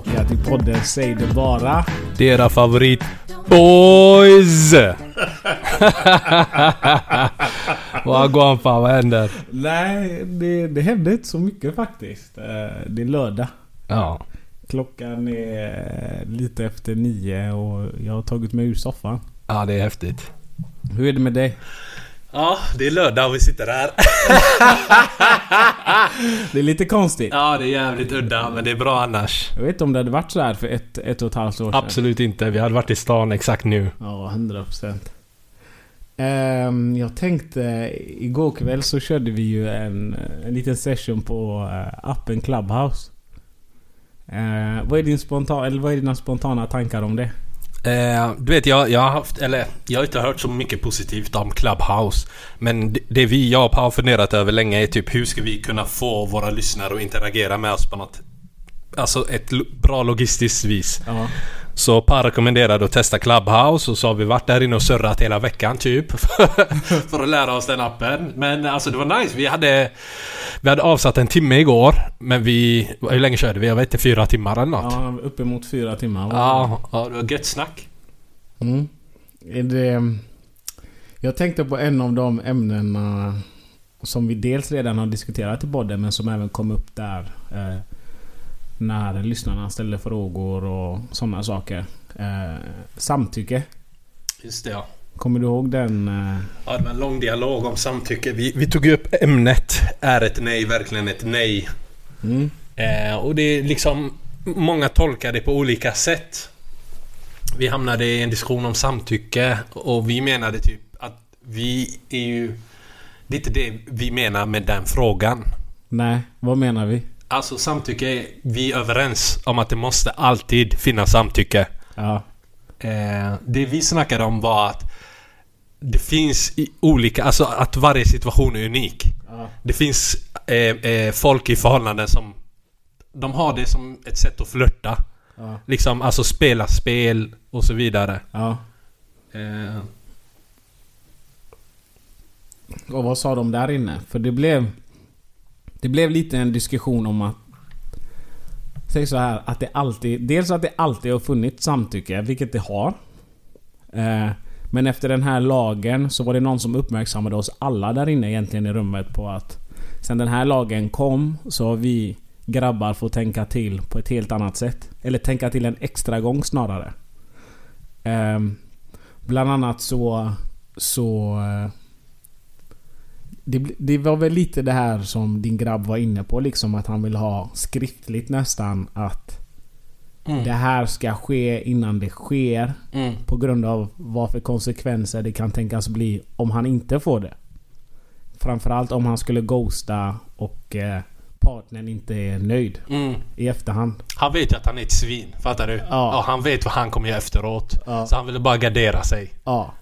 Tillbaka till podden Säg det bara. Det är era favorit boys! vad går fan, vad händer? Nej, det, det hände inte så mycket faktiskt. Eh, Det är lördag. Ja. Klockan är lite efter nio och jag har tagit mig ur soffan. ja, det är häftigt. Hur är det med dig? Ja, det är lördag och vi sitter här. Det är lite konstigt. Ja, det är jävligt udda, men det är bra annars. Jag vet inte om det hade varit så här för ett, ett och ett halvt år sedan. Absolut inte. Vi hade varit i stan exakt nu. Ja, 100 procent. Ehm, jag tänkte, igår kväll så körde vi ju en, en liten session på eh, appen Clubhouse. Eh, vad, är din spontan, eller vad är dina spontana tankar om det? Eh, du vet, jag, jag har haft, eller jag har inte hört så mycket positivt om Clubhouse. Men det, det vi, jag har funderat över länge är typ hur ska vi kunna få våra lyssnare att interagera med oss på något Alltså ett bra logistiskt vis. Ja. Så Per rekommenderade att testa Clubhouse och så har vi varit där inne och surrat hela veckan typ. för att lära oss den appen. Men alltså det var nice. Vi hade, vi hade avsatt en timme igår. Men vi... Hur länge körde vi? Jag vet inte, fyra timmar eller något. Ja, uppemot fyra timmar. Ja, ja det var gött snack. Mm. Är det, jag tänkte på en av de ämnena som vi dels redan har diskuterat i podden men som även kom upp där. När lyssnarna ställde frågor och sådana saker. Eh, samtycke. Just det ja. Kommer du ihåg den? Eh, Ja, det var en lång dialog om samtycke. Vi, vi tog upp ämnet. Är ett nej verkligen ett nej? mm. Eh, och det är liksom... Många tolkar det på olika sätt. Vi hamnade i en diskussion om samtycke och vi menade typ att vi är ju... Det är inte det vi menar med den frågan. Nej, vad menar vi? Alltså samtycke, är- vi är överens om att det måste alltid finnas samtycke. Ja. Eh, det vi snackade om var att det finns olika, alltså att varje situation är unik. Ja. Det finns eh, eh, folk i förhållanden som de har det som ett sätt att flörta. Ja. Liksom alltså spela spel och så vidare. ja. Eh, Och vad sa de där inne? För det blev... Det blev lite en diskussion om att... Säg så här att det alltid... Dels att det alltid har funnits samtycke, vilket det har. Eh, men efter den här lagen så var det någon som uppmärksammade oss alla där inne egentligen i rummet på att... Sen den här lagen kom så har vi grabbar fått tänka till på ett helt annat sätt. Eller tänka till en extra gång snarare. Eh, bland annat så... Så... Eh, det, det var väl lite det här som din grabb var inne på liksom att han vill ha skriftligt nästan att Mm. det här ska ske innan det sker. Mm. På grund av vad för konsekvenser det kan tänkas bli om han inte får det. Framförallt om han skulle ghosta och eh, partnern inte är nöjd Mm. i efterhand. Han vet ju att han är ett svin. Fattar du? Ja. han vet vad han kommer göra efteråt. Ja. Så han ville bara gardera sig. Ja.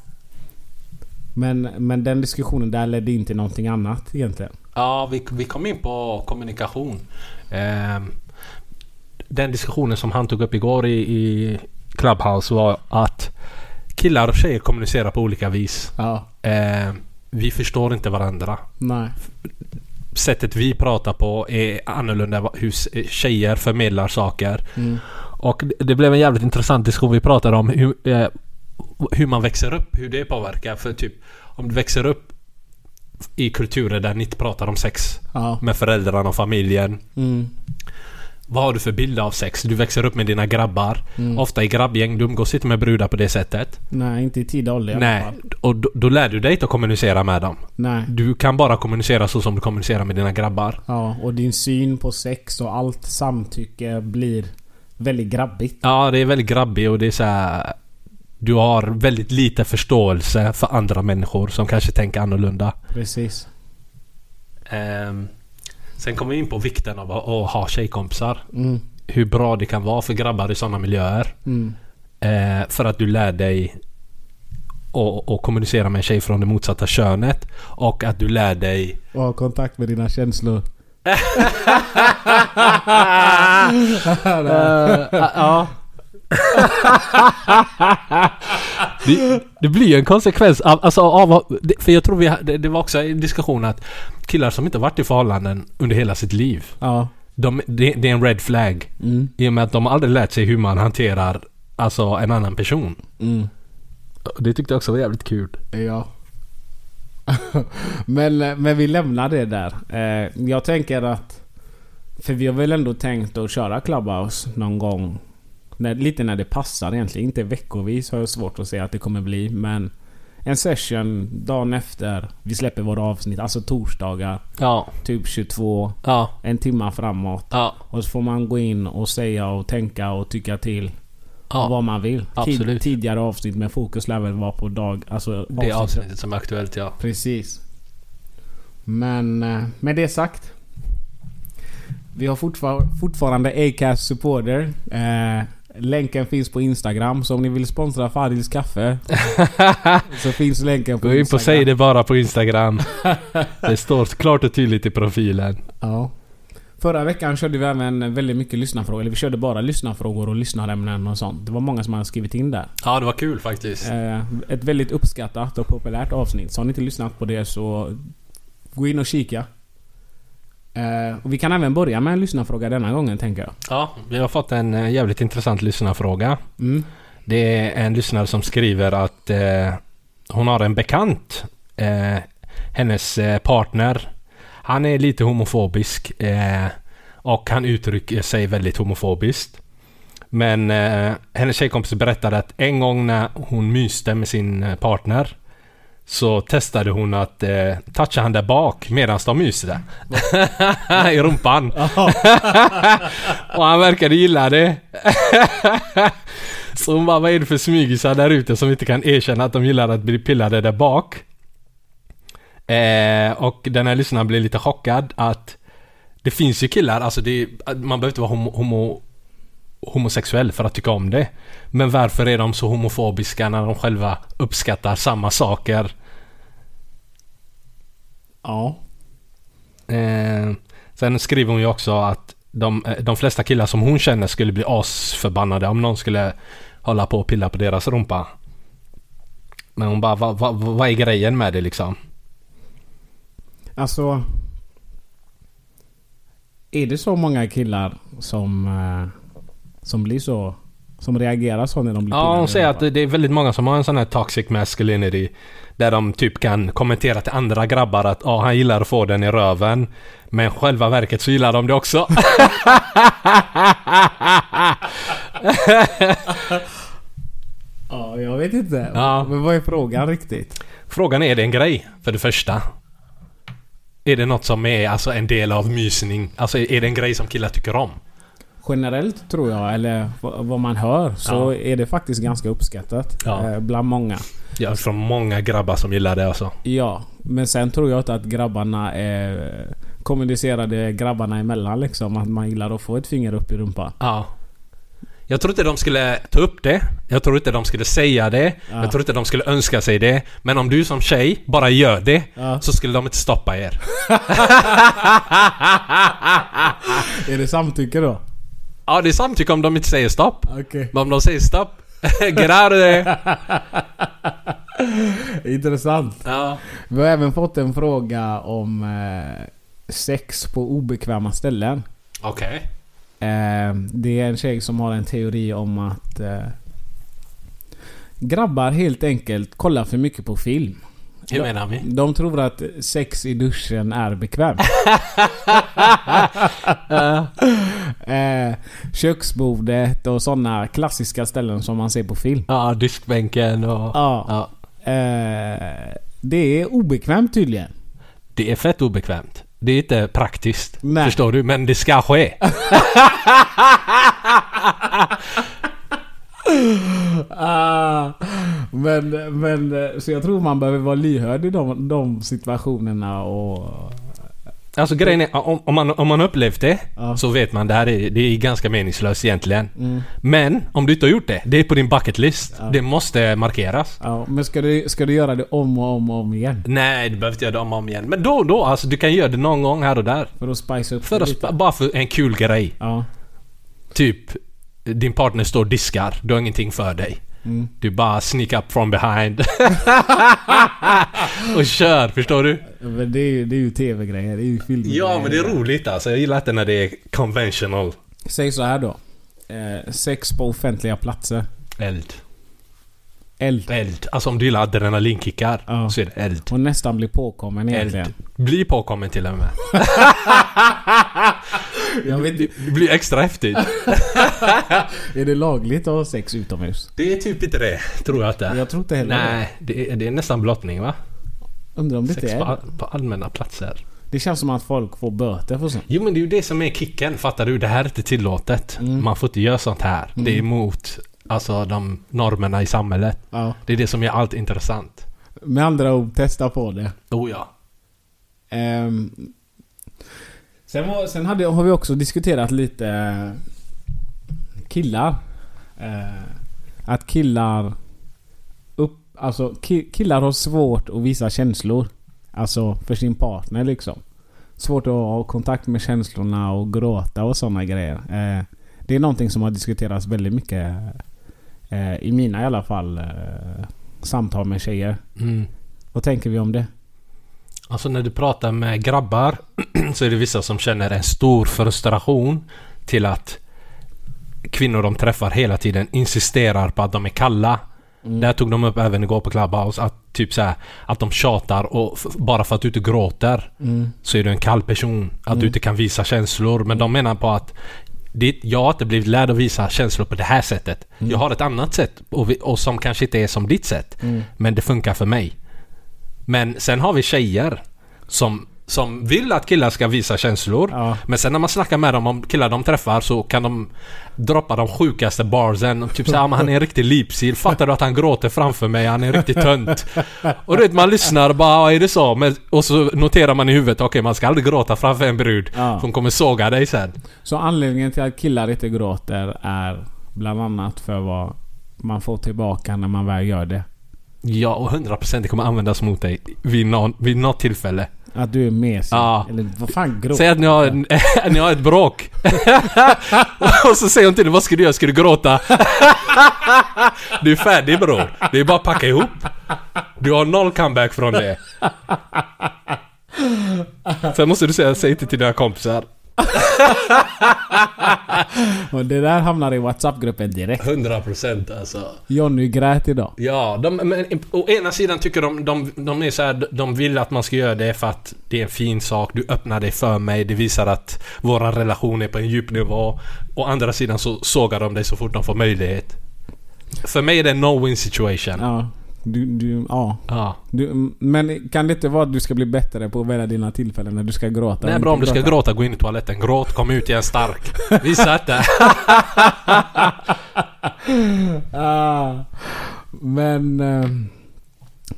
Men, men den diskussionen där ledde in till någonting annat egentligen. Ja, vi, vi kom in på kommunikation. Ehm, den diskussionen som han tog upp igår i, i Clubhouse var att killar och tjejer kommunicerar på olika vis. Ja. Ehm, vi förstår inte varandra. Nej. Sättet vi pratar på är annorlunda hur tjejer förmedlar saker. Mm. Och det- det blev en jävligt intressant diskussion. Vi pratade om hur, eh, hur man växer upp, hur det påverkar. För typ om du växer upp i kulturer där ni inte pratar om sex Ja. med föräldrarna och familjen. Mm. Vad har du för bild av sex? Du växer upp med dina grabbar. Mm. Ofta i grabbgäng. Du umgås inte med brudar på det sättet. Nej, inte i tidig ålder Nej. Och då, då lär du dig inte att kommunicera med dem. Nej. Du kan bara kommunicera så som du kommunicerar med dina grabbar. Ja, och din syn på sex och allt samtycke blir väldigt grabbigt. Ja, det är väldigt grabbigt och det är så här. Du har väldigt lite förståelse för andra människor som kanske tänker annorlunda. Precis. Ehm, sen kommer vi in på vikten av att, att ha tjejkompisar. Mm. Hur bra det kan vara för grabbar i sådana miljöer. Mm. Eh, för att du lär dig att att kommunicera med en tjej från det motsatta könet. Och att du lär dig... Och ha kontakt med dina känslor. ja. det, det blir ju en konsekvens av, alltså, av... För jag tror vi... Det, det var också en diskussion att killar som inte varit i förhållanden under hela sitt liv. Ja. De, det, det är en red flag. Mm. I och med att de aldrig lärt sig hur man hanterar alltså en annan person. Mm. Det tyckte jag också var jävligt kul. Ja. men, men vi lämnar det där. Eh, jag tänker att... För vi har väl ändå tänkt att köra Clubhouse någon gång. När, lite när det passar egentligen. Inte veckovis har jag svårt att säga att det kommer bli. Men en session dagen efter vi släpper våra avsnitt. Alltså torsdagar. Ja. Typ 22. Ja. En timma framåt. Ja. Och så får man gå in och säga och tänka och tycka till. Ja. Vad man vill. absolut. tidigare avsnitt med fokus lär väl vara på dag... Alltså Det avsnittet som är aktuellt ja. Precis. Men eh, med det sagt. Vi har fortfar- fortfarande Acast Supporter. Eh, länken finns på Instagram. Så om ni vill sponsra Fadils kaffe. så finns länken på Gå in på Instagram. Säg det bara på Instagram. det står klart och tydligt i profilen. Ja. Förra veckan körde vi även väldigt mycket lyssnarfrågor. Eller vi körde bara lyssnarfrågor och lyssnarämnen och sånt. Det var många som hade skrivit in där. Ja, det var kul faktiskt. Eh, ett väldigt uppskattat och populärt avsnitt. Så har ni inte lyssnat på det så gå in och kika. Eh, och vi kan även börja med en lyssnarfråga denna gången tänker jag. Ja, vi har fått en eh, jävligt intressant lyssnarfråga. Mm. Det är en lyssnare som skriver att eh, hon har en bekant. Eh, hennes eh, partner. Han är lite homofobisk. Eh, och han uttrycker sig väldigt homofobiskt. Men hennes tjejkompis berättade att en gång när hon myste med sin partner så testade hon att eh, toucha han där bak medan de myste. I rumpan. och han verkade gilla det. så hon bara, vad är det för smygisar där ute som inte kan erkänna att de gillar att bli pillade där bak? Eh, och den här lyssnaren blev lite chockad att det finns ju killar, alltså det, man behöver inte vara homo, homo, homosexuell för att tycka om det. Men varför är de så homofobiska när de själva uppskattar samma saker? Ja. Eh, sen skriver hon ju också att de, eh, de flesta killar som hon känner skulle bli asförbannade om någon skulle hålla på och pilla på deras rumpa. Men hon bara, vad va, va, är grejen med det liksom? Alltså... Är det så många killar som... Eh, som blir så... Som reagerar så när de blir Ja, hon säger att det är väldigt många som har en sån här toxic masculinity. Där de typ kan kommentera till andra grabbar att ja, han gillar att få den i röven. Men själva verket så gillar de det också. Ja, jag vet inte. Ja. Men vad är frågan riktigt? Frågan är, är det en grej? För det första. Är det något som är alltså en del av mysning? Alltså är det en grej som killar tycker om? Generellt tror jag, eller vad man hör, så Ja. är det faktiskt ganska uppskattat. Ja. Eh, bland många. Ja, från många grabbar som gillar det alltså. Ja, men sen tror jag inte att grabbarna är... Kommunicerade grabbarna emellan liksom. Att man gillar att få ett finger upp i rumpan. Ja. Jag tror inte de skulle ta upp det. Jag tror inte de skulle säga det. Ja. Jag tror inte de skulle önska sig det. Men om du som tjej bara gör det Ja. så skulle de inte stoppa er. Är det samtycke då? Ja, det är samtycke om de inte säger stopp. Okej. Men om de säger stopp, get out of there. Intressant. Ja. Vi har även fått en fråga om eh, sex på obekväma ställen. Okej. Eh, det är en tjej som har en teori om att eh, grabbar helt enkelt kollar för mycket på film. Hur menar vi? De tror att sex i duschen är bekvämt. eh, köksbordet och sådana klassiska ställen som man ser på film. Ja, diskbänken och... Ja. Ja. Eh, det är obekvämt tydligen. Det är fett obekvämt. Det är inte praktiskt. Nej. Förstår du? Men det ska ske. Ah, men, men, så jag tror man behöver vara lyhörd i de, de situationerna och... Alltså grejen är, om, om, man, om man upplevt det Ja. så vet man det här är, det är ganska meningslöst egentligen. Mm. Men om du inte har gjort det, det är på din bucket list. Det måste markeras. Ja, men ska du, ska du göra det om och om och om igen? Nej, du behöver inte göra det om och om igen. Men då och då, alltså du kan göra det någon gång här och där. För att spice upp För det lite? bara för en kul grej. Ja. Typ, din partner står och diskar. Du har ingenting för dig. Mm. Du bara sneak up from behind. och kör, förstår du? Men det är, ju- det är ju tv-grejer, det är ju film. Ja, men det är roligt alltså. Jag gillar inte när det är conventional. Säg så här då. Eh, sex på offentliga platser. Eld. Eld. Eld. Alltså om du gillar adrenalinkickar Ja. så är det eld. Och nästan blir påkommen egentligen. Eld. Bli påkommen till och med. Jag vet inte. Det blir extra häftigt. Är det lagligt att ha sex utomhus? Det är typ inte det, tror jag inte. Jag tror inte heller. Nej, det är, det är nästan blottning va? Undrar om det Sex inte på, är all, det. på allmänna platser. Det känns som att folk får böter för sånt. Jo men det är ju det som är kicken, fattar du? Det här är inte tillåtet. Mm. Man får inte göra sånt här. Det är emot alltså, de normerna i samhället. Ja. Det är det som gör allt intressant. Med andra ord, testa på det. Oh ja. Ehm, sen var, sen hade, har vi också diskuterat lite killar. Eh, att killar... Upp, alltså ki, killar har svårt att visa känslor. Alltså för sin partner liksom. Svårt att ha kontakt med känslorna och gråta och sådana grejer. Eh, det är någonting som har diskuterats väldigt mycket. Eh, I mina i alla fall. Eh, samtal med tjejer. Mm. Vad tänker vi om det? Alltså när du pratar med grabbar så är det vissa som känner en stor frustration till att kvinnor de träffar hela tiden insisterar på att de är kalla. Där tog de upp även igår på Clubhouse att typ så här, att de tjatar och bara för att du inte gråter så är du en kall person. Att du inte kan visa känslor. Men de menar på att det, jag har inte blivit lärd att visa känslor på det här sättet. Jag har ett annat sätt och, vi, och som kanske inte är som ditt sätt. Men det funkar för mig. Men sen har vi tjejer som, som vill att killar ska visa känslor. Ja. Men sen när man snackar med dem om killar de träffar så kan de droppa de sjukaste barsen. Typ såhär, han är en riktig lipsil. Fattar du att han gråter framför mig? Han är en riktig tönt. Och du vet man lyssnar och bara, "Ja, är det så? Men, och så noterar man i huvudet, okej man ska aldrig gråta framför en brud. Ja. Hon kommer såga dig sen. Så anledningen till att killar inte gråter är bland annat för vad man får tillbaka när man väl gör det. Ja, och 100% det kommer användas mot dig vid, någon, vid något tillfälle. Att du är mesig. Ja. Eller vad fan gråter Säg att ni har, ni har ett bråk. och så säger hon till dig, vad ska du göra? Ska du gråta? du är färdig bror. Det är bara att packa ihop. Du har noll comeback från det. Sen måste du säga, säg inte till dina kompisar. Och det där hamnar i WhatsApp-gruppen direkt. 100% alltså. Jonny grät idag. Ja, de, men å ena sidan tycker de, de, de är så här, de vill att man ska göra det för att det är en fin sak, du öppnar dig för mig, det visar att våran relation är på en djup nivå. Å andra sidan så sågar de dig så fort de får möjlighet. För mig är det en no-win situation. Ja. Du, du, ja. Ja. Du, men kan det inte vara att du ska bli bättre på att välja dina tillfällen när du ska gråta? Det och bra om du ska gråta, gå in i toaletten. Gråt, kom ut igen stark. Visa inte. Ah, men... Eh,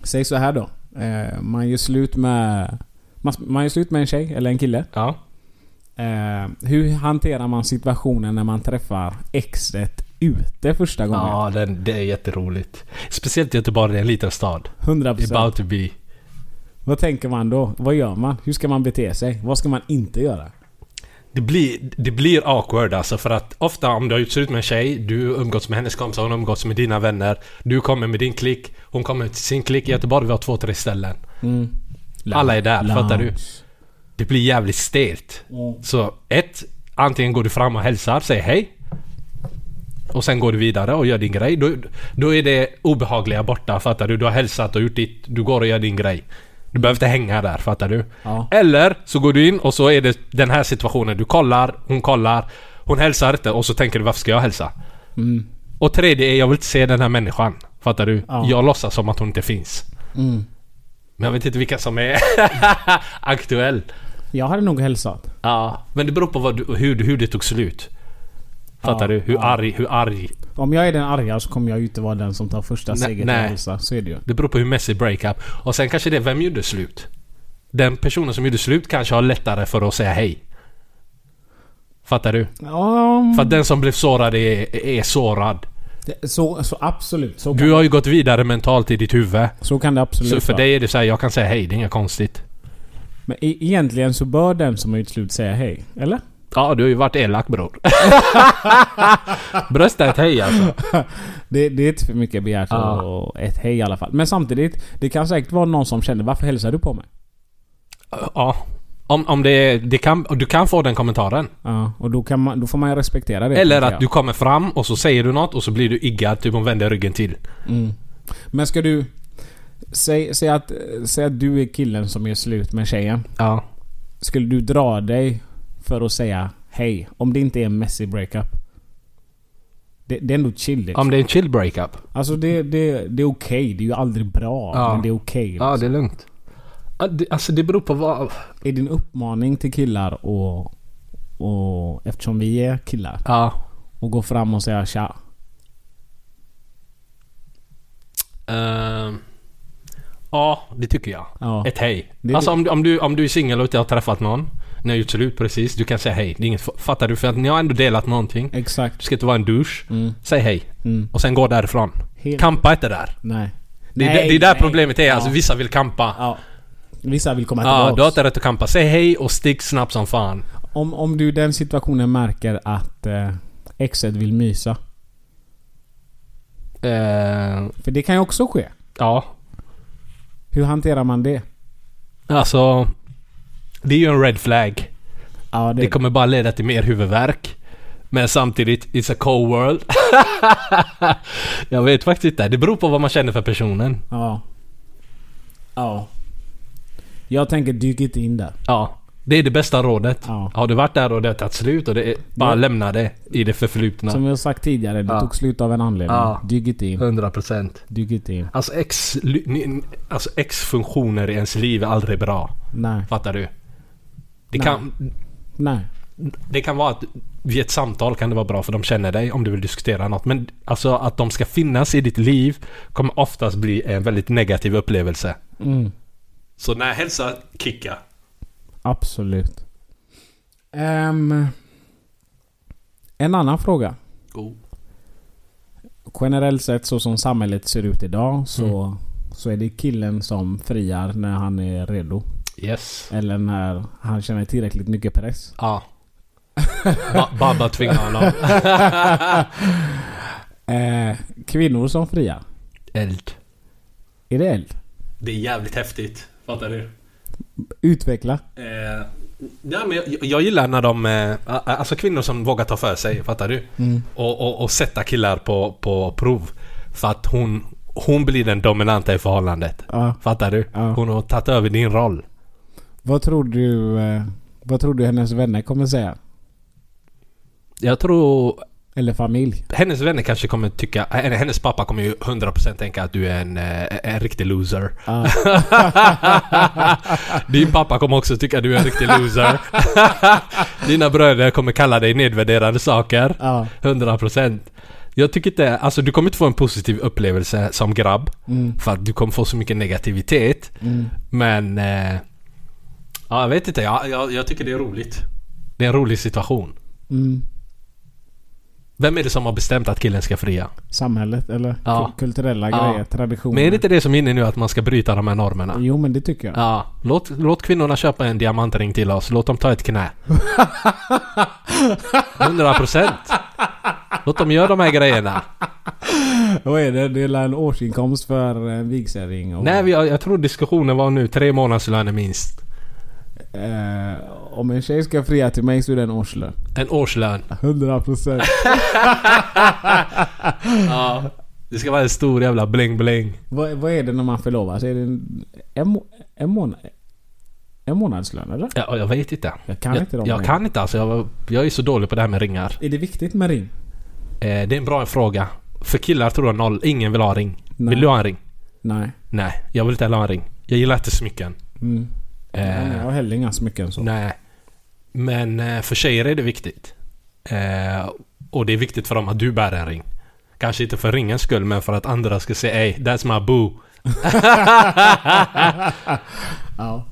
säg så här då. Eh, man gör slut med... Man, man gör slut med en tjej eller en kille. Ja. Eh, hur hanterar man situationen när man träffar exet ute första gången? Ja, den, det är jätteroligt. Speciellt Göteborg, är en liten stad. 100%. About to be. Vad tänker man då? Vad gör man? Hur ska man bete sig? Vad ska man inte göra? Det blir, det blir awkward alltså för att ofta om du har gjort slut med en tjej, du umgåtts med hennes kompisar, hon har umgåtts med dina vänner. Du kommer med din klick, hon kommer till sin klick. I Göteborg vi har två, tre ställen. Mm. Alla är där, fattar du? Det blir jävligt stelt. Så ett, antingen går du fram och hälsar, säger hej. Och sen går du vidare och gör din grej. Då, då är det obehagliga borta, fattar du? Du har hälsat och gjort ditt, du går och gör din grej. Du behöver inte hänga där, fattar du? Ja. Eller så går du in och så är det den här situationen. Du kollar, hon kollar, hon hälsar inte och så tänker du varför ska jag hälsa? Mm. Och tredje är jag vill inte se den här människan. Fattar du? Ja. Jag låtsas som att hon inte finns. Mm. Men jag vet inte vilka som är aktuell. Jag hade nog hälsat. Ja, men det beror på vad du, hur, hur det tog slut. Fattar Ja, du? Hur ja. arg, hur arg. Om jag är den arga så kommer jag ju inte vara den som tar första Nej, steget nej. hälsar. Så är det ju. Det beror på hur messy breakup. Och sen kanske det är vem gjorde slut? Den personen som gjorde slut kanske har lättare för att säga hej. Fattar du? Ja, För att den som blev sårad är, är sårad. det- så, så absolut. Så Du har ju gått vidare mentalt i ditt huvud. så kan det absolut Så för vara. dig är det så här, jag kan säga hej, det är inget konstigt. Men e- egentligen så bör den som har gjort slut säga hej. Eller? Ja, du har ju varit elak bror. Brösta ett hej alltså. Det, det är inte för mycket begärt. Ja. Ett hej i alla fall. Men samtidigt, det kan säkert vara någon som känner varför hälsar du på mig? Ja. Om, om det, det kan, du kan få den kommentaren. Ja, och då, kan man, då får man ju respektera det. Eller att jag. du kommer fram och så säger du något och så blir du iggad, typ hon vänder ryggen till. Mm. Men ska du... Säg, säg, att, säg att du är killen som gör slut med tjejen. Ja. Skulle du dra dig för att säga hej? Om det inte är en messy breakup. Det, det är ändå chill liksom. Om det är en chill breakup. Alltså det, det, det är okej. Det är ju aldrig bra. Ja. Men det är okej. Ja, liksom. det är lugnt. Ja, alltså det beror på vad... Är din uppmaning till killar och, och eftersom vi är killar Ja. och gå fram och säga tja. Ehm, ja, det tycker jag. Ja. Ett hej. Det alltså det. om, om, du, om du är singel och inte har träffat någon. Ni har gjort slut precis. Du kan säga hej. Det är inget, fattar du? För att ni har ändå delat någonting. Du Exakt. ska inte vara en douche. Mm. Säg hej. Mm. Och sen gå därifrån. Helt- Kampa inte där. Nej. Det är, Nej, det är där nej. problemet är. Alltså Ja. vissa vill kampa. Ja. Vissa vill komma Ja, tillbaks. du har inte rätt att kampa. Säg hej och stick snabbt som fan. Om, om du i den situationen märker att eh, exet vill mysa. Eh, För det kan ju också ske. ja, Hur hanterar man det? alltså... Det är ju en red flag. Ja, Det kommer bara leda till mer huvudvärk. Men samtidigt, it's a cold world. jag vet faktiskt inte. Det beror på vad man känner för personen. Ja. Ja. Jag tänker dyk inte in där. Ja. Det är det bästa rådet. Ja. Har du varit där och det har tagit slut och det är, bara Det- lämna det i det förflutna. Som jag sagt tidigare, det Ja. tog slut av en anledning. Ja. Dyk inte in. 100%. Dyk inte in. Alltså ni- alltså X-funktioner i ens liv är aldrig bra. Nej. Fattar du? Det Nej. kan, Nej. det kan vara att vid ett samtal kan det vara bra för de känner dig om du vill diskutera något. Men alltså att de ska finnas i ditt liv kommer oftast bli en väldigt negativ upplevelse. Mm. Så när hälsa kicka. Absolut. Ehm, en annan fråga. Go. Generellt sett så som samhället ser ut idag så, Mm. så är det killen som friar när han är redo. Yes. Eller när han känner tillräckligt mycket press. Ja. Ba- Babba tvingar honom. Eh, kvinnor som friar. Eld. Är det eld? Det är jävligt häftigt. Fattar du? Utveckla. Eh, ja, men jag, jag gillar när de... Eh, alltså kvinnor som vågar ta för sig, fattar du? Mm. Och, och, och sätta killar på, på prov. För att hon, hon blir den dominanta i förhållandet. Ja. Fattar du? Ja. Hon har tagit över din roll. Vad tror du... Eh, vad tror du hennes vänner kommer säga? Jag tror Eller familj. Hennes vänner kanske kommer tycka... eh, Hennes pappa kommer ju 100% tänka att du är en, eh, en riktig loser. Ja. Din pappa kommer också tycka att du är en riktig loser. Dina bröder kommer kalla dig nedvärderande saker. ja. 100%. Jag tycker inte... Alltså du kommer inte få en positiv upplevelse som grabb. Mm. För att du kommer få så mycket negativitet. Mm. Men... Eh, ja, jag vet inte. Jag, jag, jag tycker det är roligt. Det är en rolig situation. Mm. Vem är det som har bestämt att killen ska fria? Samhället eller Ja. ku- kulturella Ja. grejer, traditioner. Men är det inte det som är inne nu att man ska bryta de här normerna? Jo men det tycker jag. Ja, låt, låt kvinnorna köpa en diamantring till oss. Låt dem ta ett knä. 100%. Låt dem göra de här grejerna. Vad är det? Det är en årsinkomst för en vigselring och... Nej, jag, jag tror diskussionen var nu tre månadslöner minst. Eh, om en tjej ska fria till mig så är det en årslön. En årslön. 100 procent. Ja. Det ska vara en stor jävla bling-bling. vad, vad är det när man förlovas? Är det en, en, en, månad, en månadslön eller? Ja, jag vet inte. Jag kan jag, inte de Jag kan inte alltså. Jag, jag är så dålig på det här med ringar. Är det viktigt med ring? Eh, det är en bra fråga. För killar tror jag noll. Ingen vill ha en ring. Nej. Vill du ha en ring? Nej. Nej, jag vill inte heller ha en ring. Jag gillar inte smycken. Mm. Eh, Ja, men jag har heller inga smycken så. Nej. Men eh, för tjejer är det viktigt. Eh, och det är viktigt för dem att du bär en ring. Kanske inte för ringens skull, men för att andra ska säga Ey, that's my boo. Ja.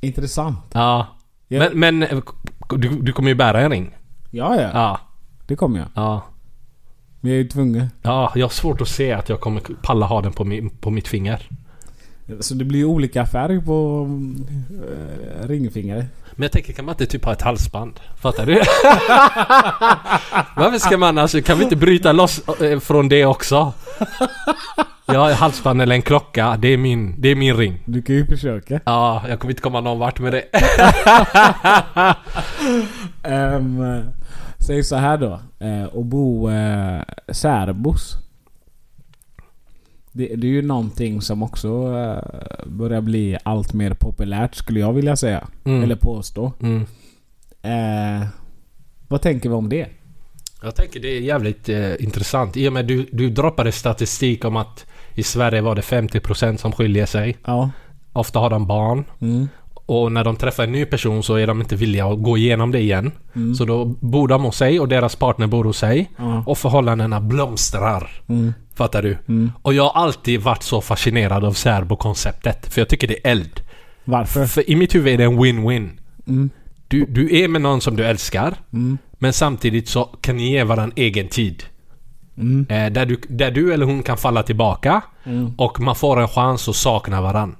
Intressant. Ja. Men, men eh, du, du kommer ju bära en ring. Ja, ja. Ja. Det kommer jag. Ja. Men jag är ju tvungen. Ja, jag har svårt att se att jag kommer palla ha den på, min, på mitt finger. Så det blir ju olika färg på äh, ringfingret. Men jag tänker, kan man inte typ ha ett halsband? Fattar du? Varför ska man alltså, kan vi inte bryta loss eh, från det också? Jag har halsband eller en klocka, det är min, det är min ring. Du kan ju försöka. Ja, jag kommer inte komma någon vart med det. Um, säg så här då. Uh, och bo uh, särbos. Det, det är ju någonting som också eh, börjar bli allt mer populärt skulle jag vilja säga. Mm. Eller påstå. Mm. Eh, vad tänker vi om det? Jag tänker det är jävligt eh, intressant. I och med du, du droppade statistik om att i Sverige var det 50% som skiljer sig. Ja. Ofta har de barn. Mm. Och när de träffar en ny person så är de inte villiga att gå igenom det igen. Mm. Så då bor de hos sig och deras partner bor hos sig. Ja. Och förhållandena blomstrar. Mm. Fattar du? Mm. Och jag har alltid varit så fascinerad av särbo-konceptet. För jag tycker det är eld. Varför? För i mitt huvud är det en win-win. Mm. Du, du är med någon som du älskar. Mm. Men samtidigt så kan ni ge varandra egen tid. Mm. Eh, där, du, där du eller hon kan falla tillbaka. Mm. Och man får en chans att sakna varandra.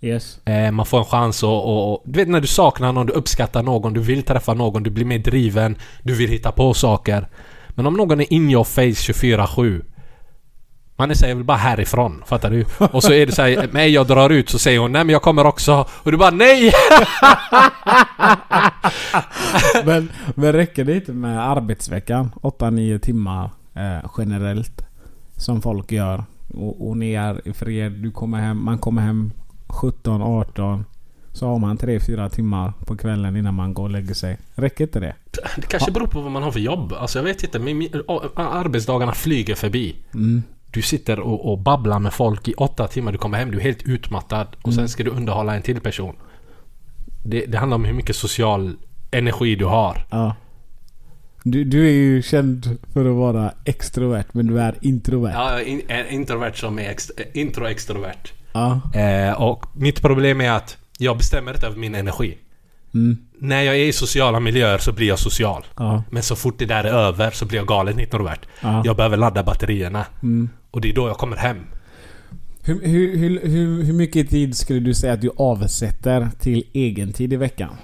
Yes. Eh, man får en chans. Och, och, du vet när du saknar någon, du uppskattar någon, du vill träffa någon, du blir mer driven, du vill hitta på saker. Men om någon är in your face 24-7 man är såhär, jag vill bara härifrån. Fattar du? Och så är det såhär, nej jag drar ut så säger hon, nej men jag kommer också. Och du bara, nej! men, men räcker det inte med arbetsveckan? 8-9 timmar eh, generellt. Som folk gör. Och, och ni är i fred. Du kommer hem, man kommer hem 17-18. Så har man 3-4 timmar på kvällen innan man går och lägger sig. Räcker inte det? Det kanske beror på vad man har för jobb. Alltså jag vet inte, min, min, arbetsdagarna flyger förbi. Mm. Du sitter och, och babblar med folk i åtta timmar, du kommer hem, du är helt utmattad. Och sen ska du underhålla en till person. Det, det handlar om hur mycket social energi du har. Ja. Du, du är ju känd för att vara extrovert men du är introvert. Ja, jag är in, introvert som är ex, intro-extrovert. Ja. Eh, och mitt problem är att jag bestämmer inte över min energi. Mm. När jag är i sociala miljöer så blir jag social. Ja. Men så fort det där är över så blir jag galet introvert. Ja. Jag behöver ladda batterierna. Mm. Och det är då jag kommer hem. Hur, hur, hur, hur, hur mycket tid skulle du säga att du avsätter till egen tid i veckan?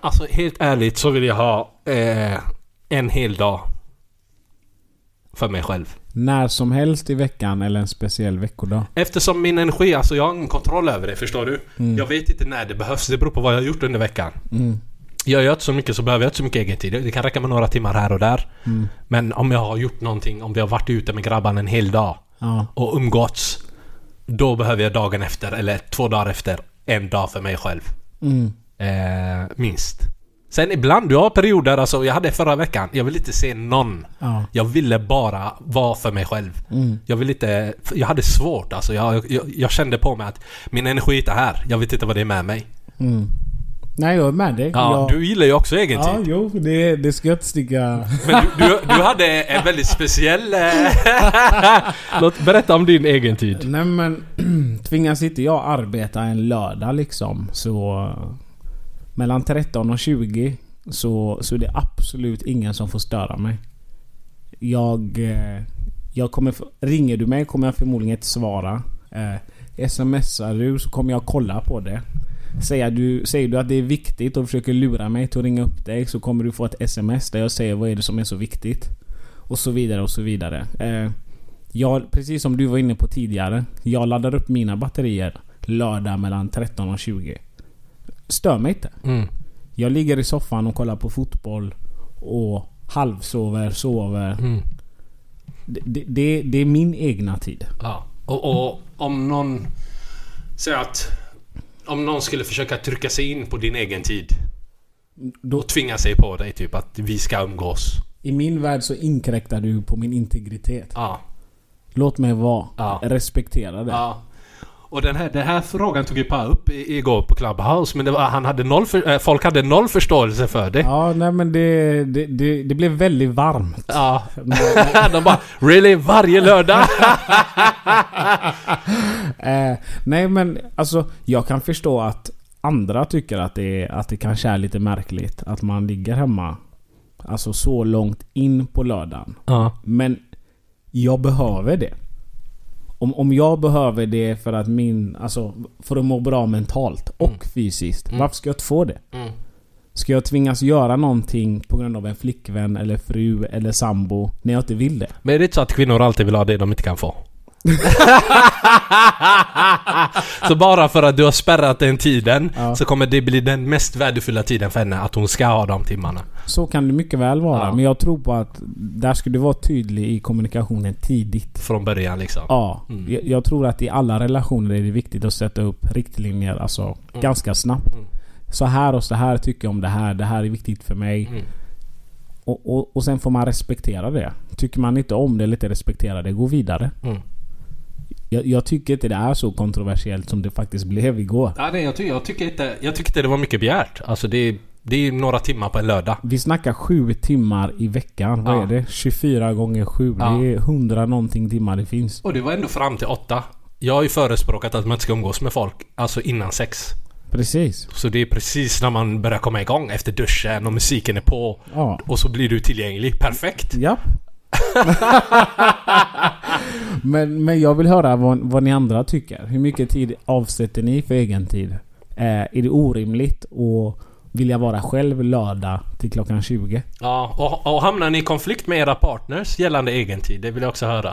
Alltså helt ärligt så vill jag ha eh, en hel dag. För mig själv. När som helst i veckan eller en speciell veckodag? Eftersom min energi, alltså jag har ingen kontroll över det, förstår du? Mm. Jag vet inte när det behövs, det beror på vad jag har gjort under veckan. Mm. Jag gör inte så mycket så behöver jag inte så mycket egen tid. Det kan räcka med några timmar här och där. Mm. Men om jag har gjort någonting, om vi har varit ute med grabbarna en hel dag Ja. och umgåtts. Då behöver jag dagen efter, eller två dagar efter, en dag för mig själv. Mm. Eh, minst. Sen ibland, du har perioder, alltså jag hade förra veckan, jag vill inte se någon. Ja. Jag ville bara vara för mig själv. Mm. Jag vill inte... Jag hade svårt alltså. Jag, jag, jag kände på mig att min energi är inte här. Jag vet inte vad det är med mig. Mm. Nej, jag är med dig. Ja, jag... du gillar ju också egen Ja, tid. jo, det, det ska jag inte sticka... Men du, du, du hade en väldigt speciell... eh, Låt berätta om din egen tid. Nej men, tvingas inte jag arbeta en lördag liksom så... Mellan 13 och 20 så, så är det absolut ingen som får störa mig. Jag... Eh, jag kommer... Ringer du mig kommer jag förmodligen inte svara. Eh, smsar du så kommer jag kolla på det. Säger du, säger du att det är viktigt och försöker lura mig till att ringa upp dig så kommer du få ett sms där jag säger vad är det som är så viktigt. Och så vidare och så vidare. Eh, jag, precis som du var inne på tidigare. Jag laddar upp mina batterier lördag mellan 13 och 20. Stör mig inte. Mm. Jag ligger i soffan och kollar på fotboll och halvsover, sover. Mm. Det, det, det, är min egna tid. Ja. Och, och om någon... Säg att... Om någon skulle försöka trycka sig in på din egen tid. Då, Och tvinga sig på dig typ att vi ska umgås. I min värld så inkräktar du på min integritet. Ja. Låt mig vara. Ja. Respektera det. Ja. Och den här, den här frågan tog ju Pa upp igår på Clubhouse. Men det var, han hade noll för, äh, folk hade noll förståelse för det. Ja, nej men det, det, det, det blev väldigt varmt. Ja. De bara Really? Varje lördag? Eh, nej men alltså jag kan förstå att andra tycker att det, att det kanske är lite märkligt att man ligger hemma. Alltså så långt in på lördagen. Ja. Men jag behöver det. Om, om jag behöver det för att min... Alltså för att må bra mentalt och fysiskt. Varför ska jag inte få det? Mm. Ska jag tvingas göra någonting på grund av en flickvän eller fru eller sambo när jag inte vill det? Men är det inte så att kvinnor alltid vill ha det de inte kan få? så bara för att du har spärrat den tiden Ja. så kommer det bli den mest värdefulla tiden för henne att hon ska ha de timmarna. Så kan det mycket väl vara. Ja. Men jag tror på att där ska du vara tydlig i kommunikationen tidigt. Från början liksom. Ja. Mm. Jag, jag tror att i alla relationer är det viktigt att sätta upp riktlinjer alltså ganska snabbt. Mm. Så här och så här tycker jag om det här. Det här är viktigt för mig. Mm. Och, och, och sen får man respektera det. Tycker man inte om det eller inte respekterar det, gå vidare. Jag, jag tycker inte det är så kontroversiellt som det faktiskt blev igår. Ja, det, jag, tycker, jag, tycker inte, jag tycker inte det var mycket begärt. Alltså det, är- det är några timmar på en lördag. Vi snackar sju timmar i veckan. Vad Ja. är det? 24 gånger 7. Ja. Det är 100 någonting timmar det finns. Och det var ändå fram till åtta. Jag har ju förespråkat att man inte ska umgås med folk, alltså innan sex. Precis. Så det är precis när man börjar komma igång efter duschen och musiken är på. Ja. Och så blir du tillgänglig. Perfekt! Ja. men, men jag vill höra vad, vad ni andra tycker. Hur mycket tid avsätter ni för egen tid? Eh, är det orimligt att vilja vara själv lördag till klockan 20? Ja, och, och hamnar ni i konflikt med era partners gällande egentid? Det vill jag också höra.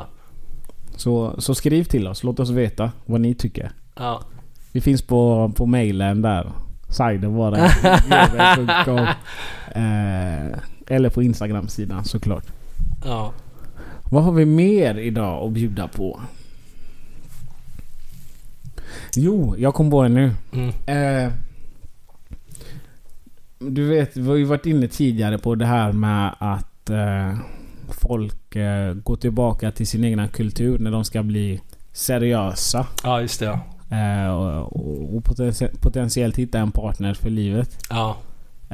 Så, så skriv till oss. Låt oss veta vad ni tycker. Ja. Vi finns på, på mailen där. Sidenvara. eh, eller på Instagram-sidan såklart. Ja. Vad har vi mer idag att bjuda på? Jo, jag kom på det nu. Mm. Eh, du vet, vi har ju varit inne tidigare på det här med att eh, folk eh, går tillbaka till sin egna kultur när de ska bli seriösa. Ja, just det. Eh, och, och, och poten- potentiellt hitta en partner för livet. Ja.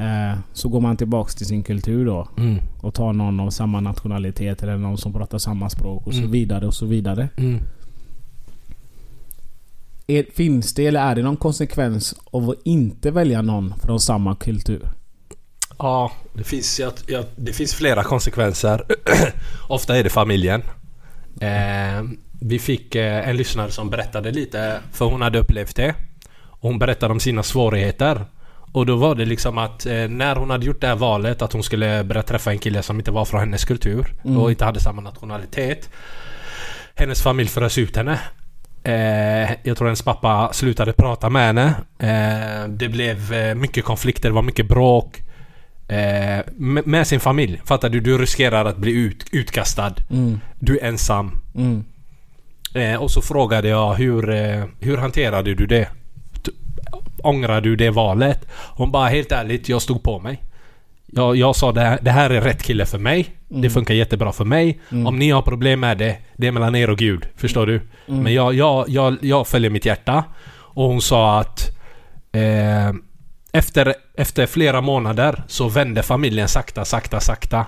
Eh, så går man tillbaks till sin kultur då. Mm. Och tar någon av samma nationalitet eller någon som pratar samma språk och så Mm. vidare och så vidare. Mm. Är, finns det eller är det någon konsekvens av att inte välja någon från samma kultur? Ja, det finns, ja, ja, det finns flera konsekvenser. Ofta är det familjen. Eh, vi fick eh, en lyssnare som berättade lite, för hon hade upplevt det. Och hon berättade om sina svårigheter. Och då var det liksom att eh, när hon hade gjort det här valet att hon skulle börja träffa en kille som inte var från hennes kultur och inte hade samma nationalitet. Hennes familj frös ut henne. Eh, jag tror hennes pappa slutade prata med henne. Eh, det blev eh, mycket konflikter, det var mycket bråk. Eh, med, med sin familj. Fattar du? Du riskerar att bli ut, utkastad. Mm. Du är ensam. Mm. Eh, och så frågade jag hur, hur hanterade du det? Ångrar du det valet? Hon bara helt ärligt, jag stod på mig. Jag, jag sa det här, det här är rätt kille för mig. Det funkar jättebra för mig. Om ni har problem med det, det är mellan er och Gud. Förstår du? Men jag, jag, jag, jag följer mitt hjärta. Och hon sa att eh, efter, efter flera månader så vände familjen sakta, sakta, sakta.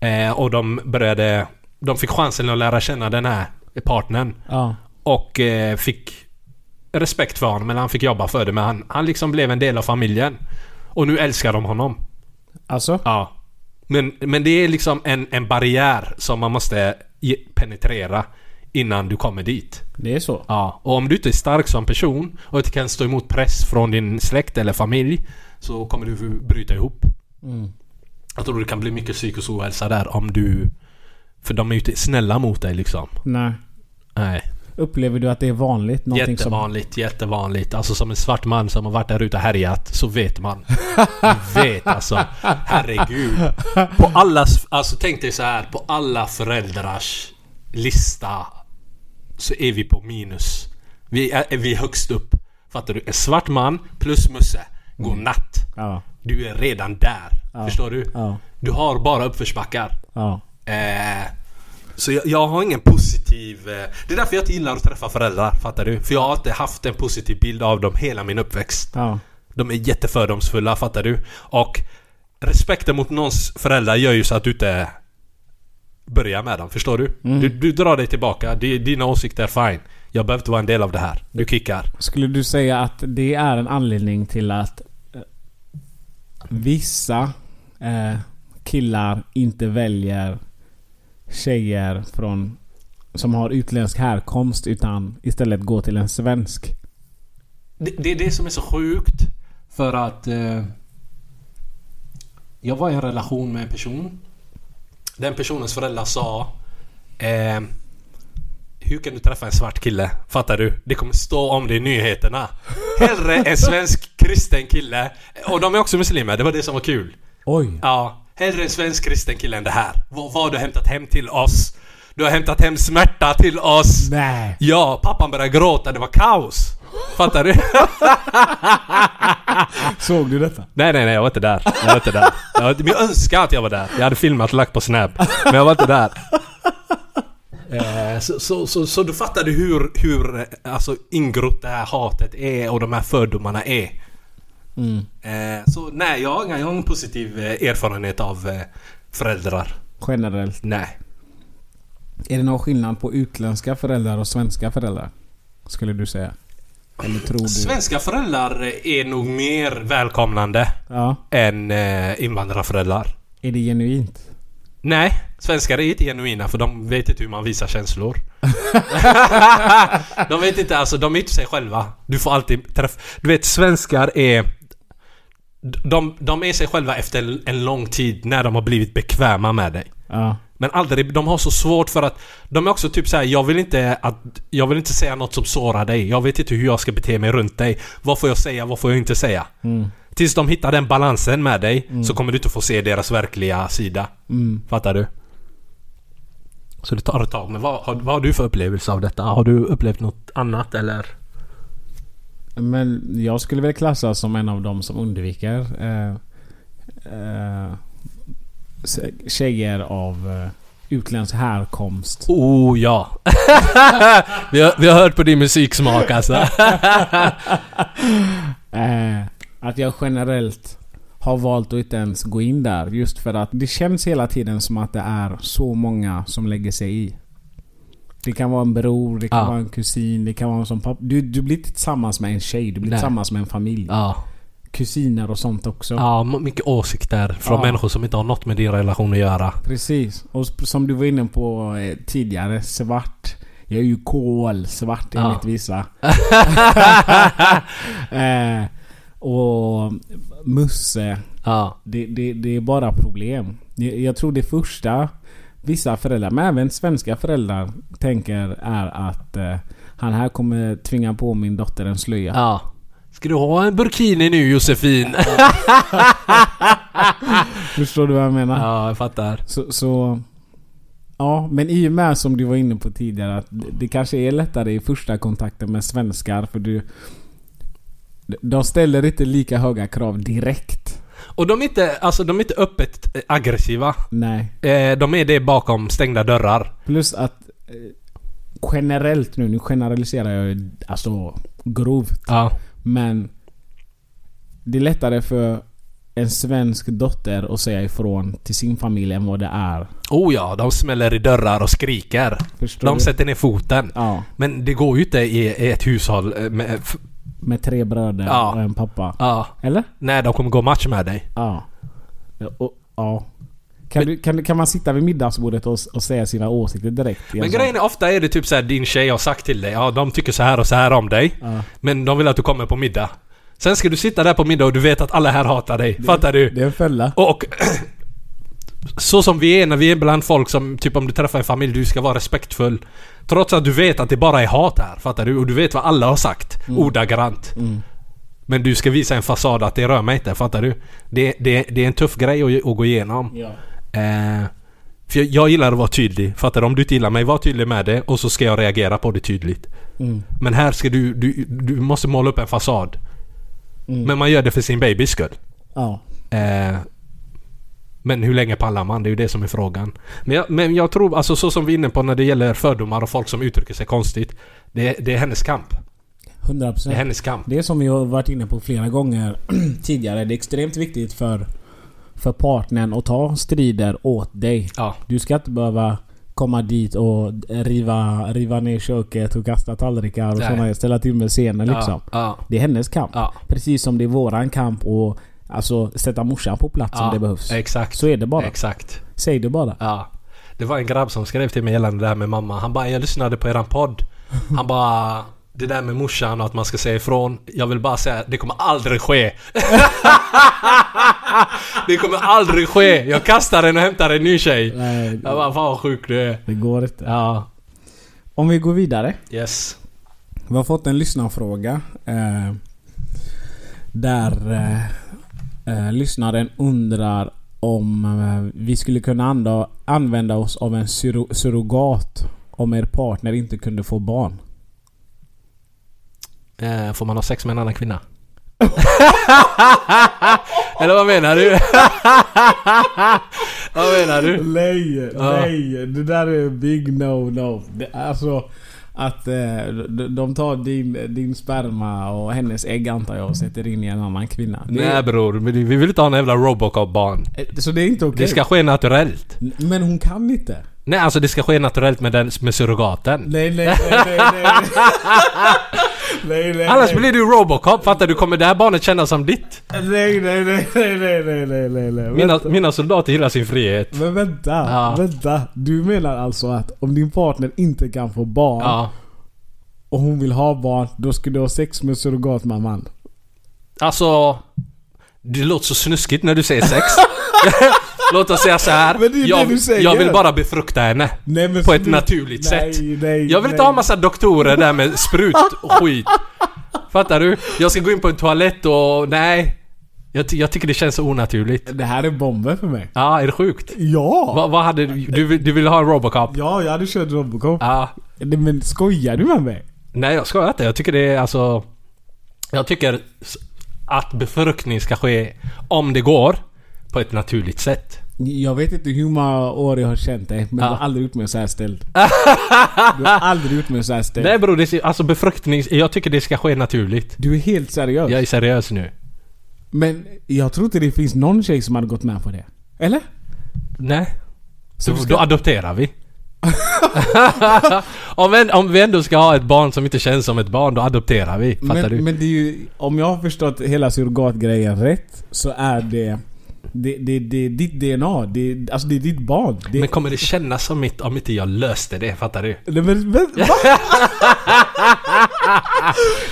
Eh, och de började... De fick chansen att lära känna den här partnern. Ja. Och eh, fick respekt för honom, eller han fick jobba för det. Men han, han liksom blev en del av familjen. Och nu älskar de honom. Alltså? Ja. Men, men det är liksom en, en barriär som man måste penetrera innan du kommer dit. Det är så? Ja. Och om du inte är stark som person och inte kan stå emot press från din släkt eller familj så kommer du bryta ihop. Mm. Jag tror det kan bli mycket psykisk ohälsa där om du... För de är ju inte snälla mot dig liksom. Nej. Nej. Upplever du att det är vanligt? Någonting som... Jättevanligt, jättevanligt. Alltså som en svart man som har varit där ute och härjat så vet man. Vet alltså. Herregud. På allas... Alltså tänk dig så här. På alla föräldrars lista så är vi på minus. Vi är, är vi högst upp. Fattar du? En svart man plus Musse. Godnatt. Ja. Du är redan där. Förstår du? Ja. Du har bara uppförsbackar. Ja. Eh, så jag, jag har ingen positiv... Eh, det är därför jag inte gillar att träffa föräldrar, fattar du? För jag har inte haft en positiv bild av dem hela min uppväxt. Ja. De är jättefördomsfulla, fattar du? Och respekten mot någons föräldrar gör ju så att du inte börjar med dem, förstår du? Du, du drar dig tillbaka, Di- dina åsikter är fine. Jag behöver inte vara en del av det här. Du kickar. Skulle du säga att det är en anledning till att eh, vissa eh, killar inte väljer tjejer från som har utländsk härkomst utan istället går till en svensk? Det, det är det som är så sjukt. För att... Eh, jag var i en relation med en person. Den personens föräldrar sa... Eh, hur kan du träffa en svart kille? Fattar du? Det kommer stå om det i nyheterna. Hellre en svensk kristen kille. Och de är också muslimer, det var det som var kul. Oj! Ja, hellre en svensk kristen kille än det här. Vad, vad har du hämtat hem till oss? Du har hämtat hem smärta till oss. Nej! Ja, pappan började gråta, det var kaos. Fattar du? Såg du detta? nej, nej, nej, jag var inte där. Jag var inte där. Jag, var, men jag önskar att jag var där. Jag hade filmat och lagt på Snap. Men jag var inte där. Eh, så, så, så, så du fattar du hur, hur eh, alltså, ingrott det här hatet är och de här fördomarna är. Mm. Eh, så nej, jag har ingen, jag har ingen positiv eh, erfarenhet av eh, föräldrar. Generellt. Nej. Är det någon skillnad på utländska föräldrar och svenska föräldrar? Skulle du säga? Eller tror du? Svenska föräldrar är nog mer välkomnande Ja. än invandrarföräldrar. Är det genuint? Nej, svenskar är inte genuina för de vet inte hur man visar känslor. de vet inte, alltså de är inte sig själva. Du får alltid träffa... Du vet, svenskar är... De, de är sig själva efter en lång tid när de har blivit bekväma med dig. Ja. Men aldrig, de har så svårt för att De är också typ så här, jag vill inte att Jag vill inte säga något som sårar dig Jag vet inte hur jag ska bete mig runt dig Vad får jag säga, vad får jag inte säga? Mm. Tills de hittar den balansen med dig Så kommer du inte få se deras verkliga sida Mm. Fattar du? Så det tar ett tag, men vad, vad har du för upplevelse av detta? Har du upplevt något annat eller? Men jag skulle väl klassas som en av dem som undviker eh, eh, tjejer av eh, utländsk härkomst. Oh ja! vi, har, vi har hört på din musiksmak alltså. Eh, att jag generellt har valt att inte ens gå in där. Just för att det känns hela tiden som att det är så många som lägger sig i. Det kan vara en bror, det kan Ja. vara en kusin, det kan vara en som pappa. Du, du blir inte tillsammans med en tjej, du blir Nej. tillsammans med en familj. ja. Kusiner och sånt också. Ja, mycket åsikter från Ja. människor som inte har något med din relation att göra. Precis. Och som du var inne på eh, tidigare, svart. Jag är ju kolsvart Ja. enligt vissa. eh, och Musse. Ja. Det, det, det är bara problem. Jag tror det första vissa föräldrar, men även svenska föräldrar, tänker är att eh, han här kommer tvinga på min dotter en slöja. ja. Ska du ha en burkini nu Josefin? Förstår du vad jag menar? ja, jag fattar. Så, så... Ja, men i och med som du var inne på tidigare att det, kanske är lättare i första kontakten med svenskar för du... De ställer inte lika höga krav direkt. Och de är inte, alltså de är inte öppet eh, aggressiva. Nej. Eh, de är det bakom stängda dörrar. Plus att eh, generellt nu, nu generaliserar jag ju alltså grovt. Ja. Men det är lättare för en svensk dotter att säga ifrån till sin familj än vad det är. Oh ja, de smäller i dörrar och skriker. Förstår De du? sätter ner foten. Ja. Men det går ju inte i, ett hushåll eh, med... Med tre bröder Ja. och en pappa. Ja. Eller? Nej, de kommer gå match med dig. Ja. Ja, Och, ja. Kan, du, kan, kan man sitta vid middagsbordet och, och säga sina åsikter direkt? Men grejen är ofta är det typ såhär din tjej har sagt till dig, ja de tycker så här och så här om dig. Ja. Men de vill att du kommer på middag. Sen ska du sitta där på middag och du vet att alla här hatar dig. Fattar du? Det är en fälla. Och så som vi är när vi är bland folk som, typ om du träffar en familj, du ska vara respektfull. Trots att du vet att det bara är hat här, fattar du? Och du vet vad alla har sagt, ordagrant. Men du ska visa en fasad att det rör mig inte, fattar du? Det, det, det är en tuff grej att, att gå igenom. Ja. Eh, för jag, jag gillar att vara tydlig. Fattar du? Om du inte gillar mig, var tydlig med det och så ska jag reagera på det tydligt. Mm. Men här ska du, du, du måste måla upp en fasad. Mm. Men man gör det för sin babys skull. Ja. Eh, men hur länge pallar man? Det är ju det som är frågan. Men jag, men jag tror, alltså så som vi är inne på när det gäller fördomar och folk som uttrycker sig konstigt. Det, det är hennes kamp. 100%. Det är hennes kamp. Det är som vi har varit inne på flera gånger tidigare. Det är extremt viktigt för, för partnern att ta strider åt dig. Ja. Du ska inte behöva komma dit och riva, riva ner köket och kasta tallrikar och såna, ställa till med scener liksom. Ja, ja, Det är hennes kamp. ja, Precis som det är våran kamp och alltså sätta morsan på plats om ja, det behövs. Exakt. Så är det bara. Exakt. Säg det bara. Ja. Det var en grabb som skrev till mig gällande det här med mamma. Han bara 'Jag lyssnade på eran podd' Han bara det där med morsan och att man ska säga ifrån. Jag vill bara säga, det kommer aldrig ske. det kommer aldrig ske. Jag kastar den och hämtar en ny tjej. Nej, Jag bara, fan vad sjuk du är. det går inte. Ja. Om vi går vidare. Yes. Vi har fått en lyssnarfråga. Eh, där eh, eh, lyssnaren undrar om eh, vi skulle kunna använda oss av en suro, surrogat om er partner inte kunde få barn. Eh, får man ha sex med en annan kvinna? Eller vad menar du? vad menar du? Nej, nej. Det där är big no no. Det, alltså att eh, de, tar din, din sperma och hennes ägg antar jag och sätter in i en annan kvinna. Det, Nej bror, men vi vill inte ha en jävla Robocop-barn. eh, Så det är inte okej? Det ska ske naturellt. Men hon kan inte? Nej alltså det ska ske naturellt med, den, med surrogaten. Nej, nej, nej, nej, nej. nej, nej, Annars nej. blir du Robocop, fattar du? Kommer det här barnet kännas som ditt? Nej, nej, nej, nej, nej, nej, nej, nej. Mina, mina soldater gillar sin frihet. Men vänta, ja. vänta. Du menar alltså att om din partner inte kan få barn ja. och hon vill ha barn, då ska du ha sex med surrogatmamman? Alltså... Det låter så snuskigt när du säger sex. Låt oss säga så här. Men det är det jag, du säger. jag vill bara befrukta henne. Nej, men På ett slut. naturligt nej, sätt. Nej, Jag vill inte ha massa doktorer där med sprut och skit. Fattar du? Jag ska gå in på en toalett och... Nej. Jag, jag tycker det känns så onaturligt. Det här är bomber för mig. Ja, är det sjukt? Ja! Vad hade du... Du du vill ha en Robocop? Ja, jag hade kört Robocop. Ja. Nej, Men skojar du med mig? Nej, jag skojar inte. Jag tycker det är alltså... Jag tycker att befruktning ska ske, om det går, på ett naturligt sätt. Jag vet inte hur många år jag har känt dig, men Ja. du har aldrig gjort mig så här ställd. du har aldrig gjort mig så här ställd. Nej bror, det, är- alltså befruktning, jag tycker det ska ske naturligt. Du är helt seriös. Jag är seriös nu. Men jag tror inte det finns någon tjej som hade gått med på det. Eller? Nej. Så Då, ska- då adopterar vi. om, vi, om vi ändå ska ha ett barn som inte känns som ett barn, då adopterar vi. Fattar Men, du? men det är ju... Om jag har förstått hela surrogatgrejen rätt så är det... Det, det, det är ditt DNA. Det, alltså det är ditt barn. Det, Men kommer det kännas som mitt om inte jag löste det? Fattar du? Nej, men, men, va?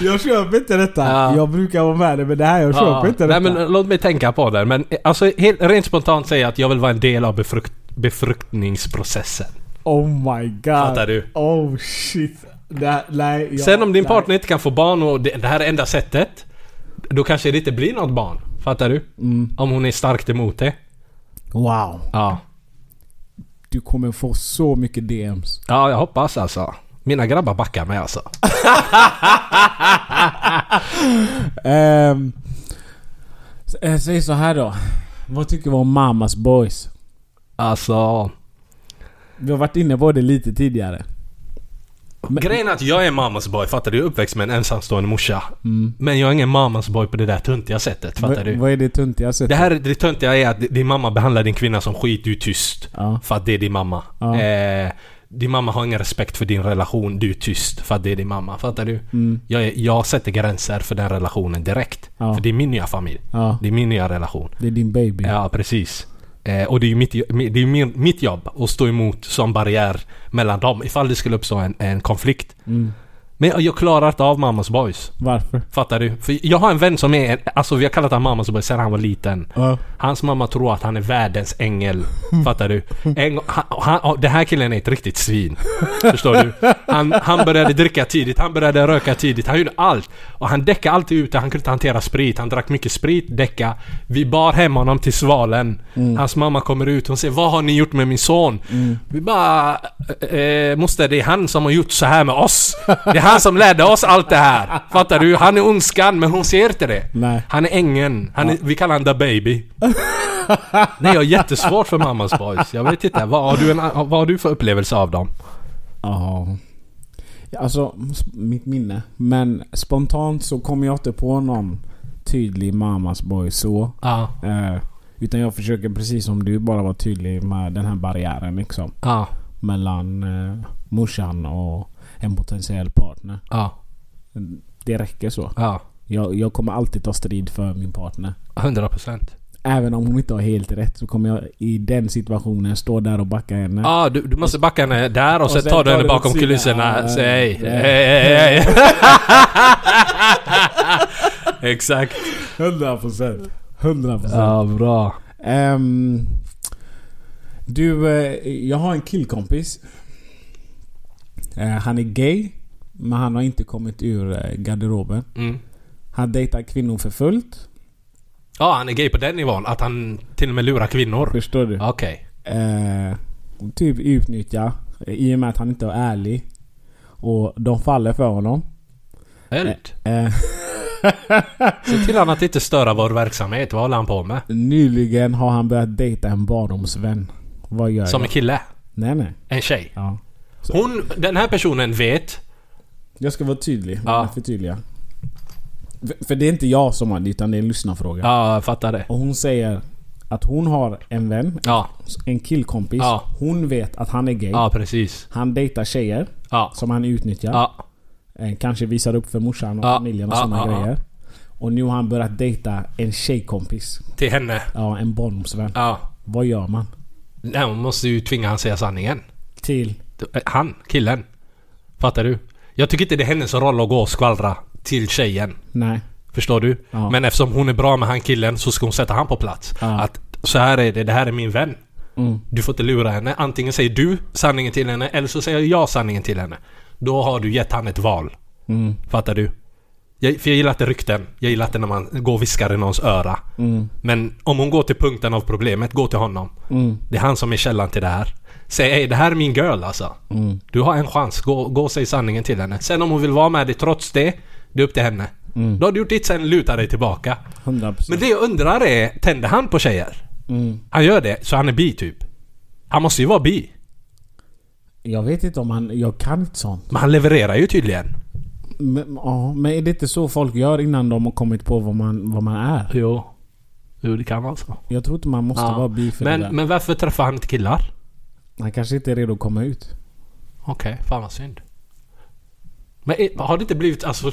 jag köper inte detta. Ja. Jag brukar vara med dig men det här jag köper Ja. inte Nej detta. men låt mig tänka på det. Men alltså helt, rent spontant säga att jag vill vara en del av befrukt, befruktningsprocessen. Oh my god. Fattar du? Oh shit. Det, nej, jag, Sen om din nej. partner inte kan få barn och det, det här är enda sättet. Då kanske det inte blir något barn. Fattar du? Mm. Om hon är starkt emot det. Wow. Ja. Du kommer få så mycket DMs. Ja, jag hoppas alltså. Mina grabbar backar mig alltså. Eh, Säg så här då. Vad tycker vi om Mamas Boys? Alltså... Vi har varit inne på det lite tidigare. Men- Grejen är att jag är mammas boy, fattar du? Jag är uppväxt med en ensamstående morsa. Men jag är ingen mammas boy på det där tuntiga sättet, fattar Vad- du? Vad är det tuntiga sättet? Det här det töntiga är att din mamma behandlar din kvinna som skit, du är tyst. Ja. För att det är din mamma. Ja. Eh, din mamma har ingen respekt för din relation, du är tyst. För att det är din mamma. Fattar du? Jag, är, jag sätter gränser för den relationen direkt. Mm. Ja. För det är min nya familj. Det är min nya relation. Det är din baby. Ja, precis. Eh, och det är ju mitt, det är min, mitt jobb att stå emot som barriär mellan dem ifall det skulle uppstå en, en konflikt. Mm. Men jag, jag klarar inte av mammas boys. Varför? Fattar du? För jag har en vän som är, alltså vi har kallat honom mammas boy sedan han var liten. Ja. Hans mamma tror att han är världens ängel. Fattar du? En, han, han, den här killen är ett riktigt svin. Förstår du? Han, han började dricka tidigt, han började röka tidigt, han gjorde allt. Och han däckade alltid ute, han kunde inte hantera sprit. Han drack mycket sprit, däcka. Vi bar hem honom till Svalen. Hans mamma kommer ut, hon säger Vad har ni gjort med min son? Vi bara... Eh, måste det är han som har gjort så här med oss. Det är han som lärde oss allt det här. Fattar du? Han är ondskan, men hon ser inte det. Nej. Han är ängeln. Han är, Vi kallar honom the baby. Nej, jag har jättesvårt för mammas boys. Jag vet inte. Vad har du, en, vad har du för upplevelse av dem? Ja. Alltså, mitt minne. Men spontant så kommer jag inte på någon tydlig Mamas Boy så. Ja. Eh, utan jag försöker precis som du bara vara tydlig med den här barriären liksom. Ja. Mellan eh, morsan och en potentiell partner. Ja. Det räcker så. Ja. Jag, jag kommer alltid ta strid för min partner. 100 procent. Även om hon inte har helt rätt så kommer jag i den situationen stå där och backa henne. Ja, du, du måste backa henne där och, Och sen sen tar du henne bakom kulisserna. Ja, Säg hej, hej, hej. Exakt. 100%. 100%. Ja, bra. Ehm, du, eh, jag har en killkompis. Eh, han är gay. Men han har inte kommit ur eh, garderoben. Mm. Han dejtar kvinnor för fullt. Ja, han är gay på den nivån. Att han till och med lurar kvinnor. Förstår du? Okej. Eh, och typ utnyttja. eh, I och med att han inte är ärlig. Och de faller för honom. Eld. Eh, Se till att inte störa vår verksamhet. Vad håller han på med? nyligen har han börjat dejta en barndomsvän. Vad gör Som en jag? kille. Nej nej. En tjej. Ja. Hon, den här personen vet. Jag ska vara tydlig. Ja. Förtydliga. För, det är inte jag som har det utan det är en lyssnarfråga. Ja, jag fattar det. Och hon säger att hon har en vän, Ja, en killkompis. Ja. Hon vet att han är gay. ja precis. Han dejtar tjejer Ja. som han utnyttjar. Ja, Eh, Kanske visar upp för morsan och familjen och ja. grejer. Och nu har han börjat dejta en tjejkompis. till henne. Ja, en barndomsvän. Ja. Vad gör man? Nej, hon måste ju tvinga han säga sanningen. Till? Han, killen. Fattar du? Jag tycker inte det är hennes roll att gå och skvallra till tjejen. Nej. Förstår du? Ja. Men eftersom hon är bra med han killen så ska hon sätta han på plats. Ja. Att så här är det, det här är min vän. Mm. Du får inte lura henne. Antingen säger du sanningen till henne eller så säger jag sanningen till henne. Då har du gett han ett val. Mm. Fattar du? Jag, för jag gillar inte rykten. Jag gillar inte när man går och viskar i någons öra. Mm. Men om hon går till punkten av problemet, gå till honom. Mm. Det är han som är källan till det här. Säg ej, det här är min girl alltså. Mm. Du har en chans. Gå, gå och säg sanningen till henne. Sen om hon vill vara med dig trots det, det är upp till henne. Mm. Då har du gjort ditt, sen luta dig tillbaka. 100%. Men det jag undrar är, tänder han på tjejer? Mm. Han gör det, så han är bi typ. Han måste ju vara bi. Jag vet inte om han... Jag kan inte sånt. Men han levererar ju tydligen. Men, ja, men är det inte så folk gör innan de har kommit på vad man, vad man är? Jo. Jo, det kan vara så. Jag tror inte man måste Ja. vara bi för det där. Men, men varför träffar han inte killar? Han kanske inte är redo att komma ut. Okej, fan vad synd. Men är- har det inte blivit, alltså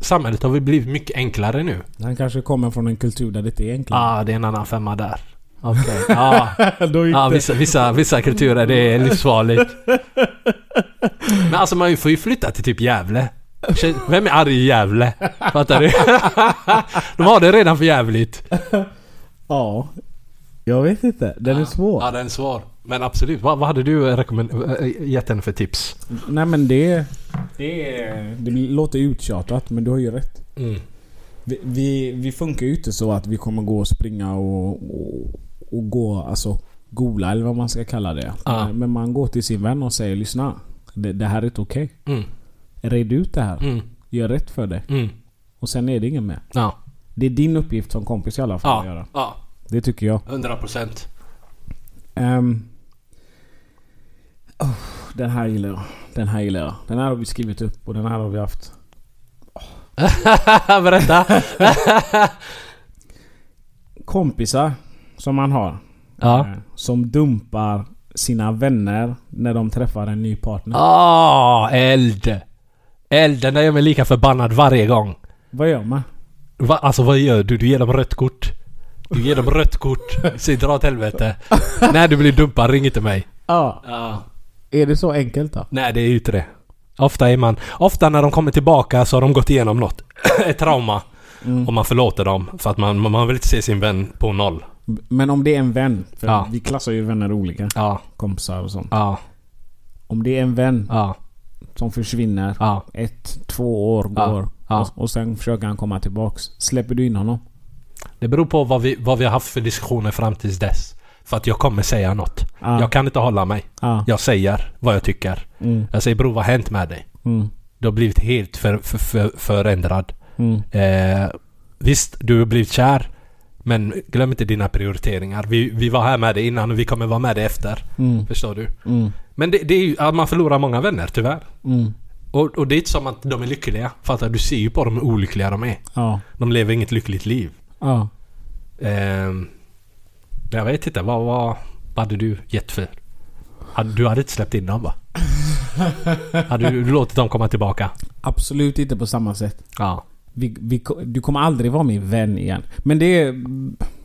samhället har väl blivit mycket enklare nu? Han kanske kommer från en kultur där det inte är Ja, enklare. ah, det är en annan femma där. Okej. Ja, gick ja det. vissa, vissa, vissa kulturer det är livsfarligt. Men alltså man får ju flytta till typ Gävle. Vem är arg i Gävle? Fattar du? De har det redan för jävligt. Ja. Jag vet inte. Den är svår. Ja, den är svår. Men absolut. Vad, vad hade du rekommend- äh, gett henne för tips? Nej men det... Det, det låter uttjatat men du har ju rätt. Mm. Vi, vi, vi funkar ju inte så att vi kommer gå och springa och, och, och gå, alltså gola eller vad man ska kalla det. Ja. Men man går till sin vän och säger lyssna. Det, det här är inte okej. Mm. Red ut det här. Mm. Gör rätt för det. Mm. Och sen är det ingen mer. Ja. Det är din uppgift som kompis i alla fall att Ja, göra. Det tycker jag. 100 procent. Ehm. Oh, den här gillar jag. Den här gillar jag. Den här har vi skrivit upp och den här har vi haft. Berätta! Kompisar som man har. Ja. eh, Som dumpar sina vänner när de träffar en ny partner. Ah, eld! Eld, den där gör mig lika förbannad varje gång. Vad gör man? Va, alltså vad gör du? Du ger dem rött kort. Du ger dem rött kort. Säg dra åt helvete. När du blir dumpad, ring inte mig. Ja. Ja. Är det så enkelt då? Nej, det är ju inte det. Ofta är man... Ofta när de kommer tillbaka så har de gått igenom något. Ett trauma. Mm. Och man förlåter dem. För att man, man vill inte se sin vän på noll. Men om det är en vän. För Ja. vi klassar ju vänner olika. Ja, Kompisar och sånt. ja, Om det är en vän ja, som försvinner. ja. Ett, två år går. Och, och sen försöker han komma tillbaks. Släpper du in honom? Det beror på vad vi, vad vi har haft för diskussioner fram tills dess. För att jag kommer säga något. Ja. Jag kan inte hålla mig. Ja. Jag säger vad jag tycker. Mm. Jag säger bror vad har hänt med dig? Mm. Du har blivit helt för, för, för, förändrad. Mm. Eh, visst, du har blivit kär. Men glöm inte dina prioriteringar. Vi, vi var här med dig innan och vi kommer vara med dig efter. Mm. Förstår du? Mm. Men det, det är ju att man förlorar många vänner tyvärr. Mm. Och, och det är inte som att de är lyckliga. Fattar du? Du ser ju på dem hur olyckliga de är. Ja. De lever inget lyckligt liv. Ja. Jag vet inte. Vad, vad, vad hade du gett för? Du hade inte släppt in dem va? hade du, låtit dem komma tillbaka? Absolut inte på samma sätt. Ja. Vi, vi, du kommer aldrig vara min vän igen. Men det är...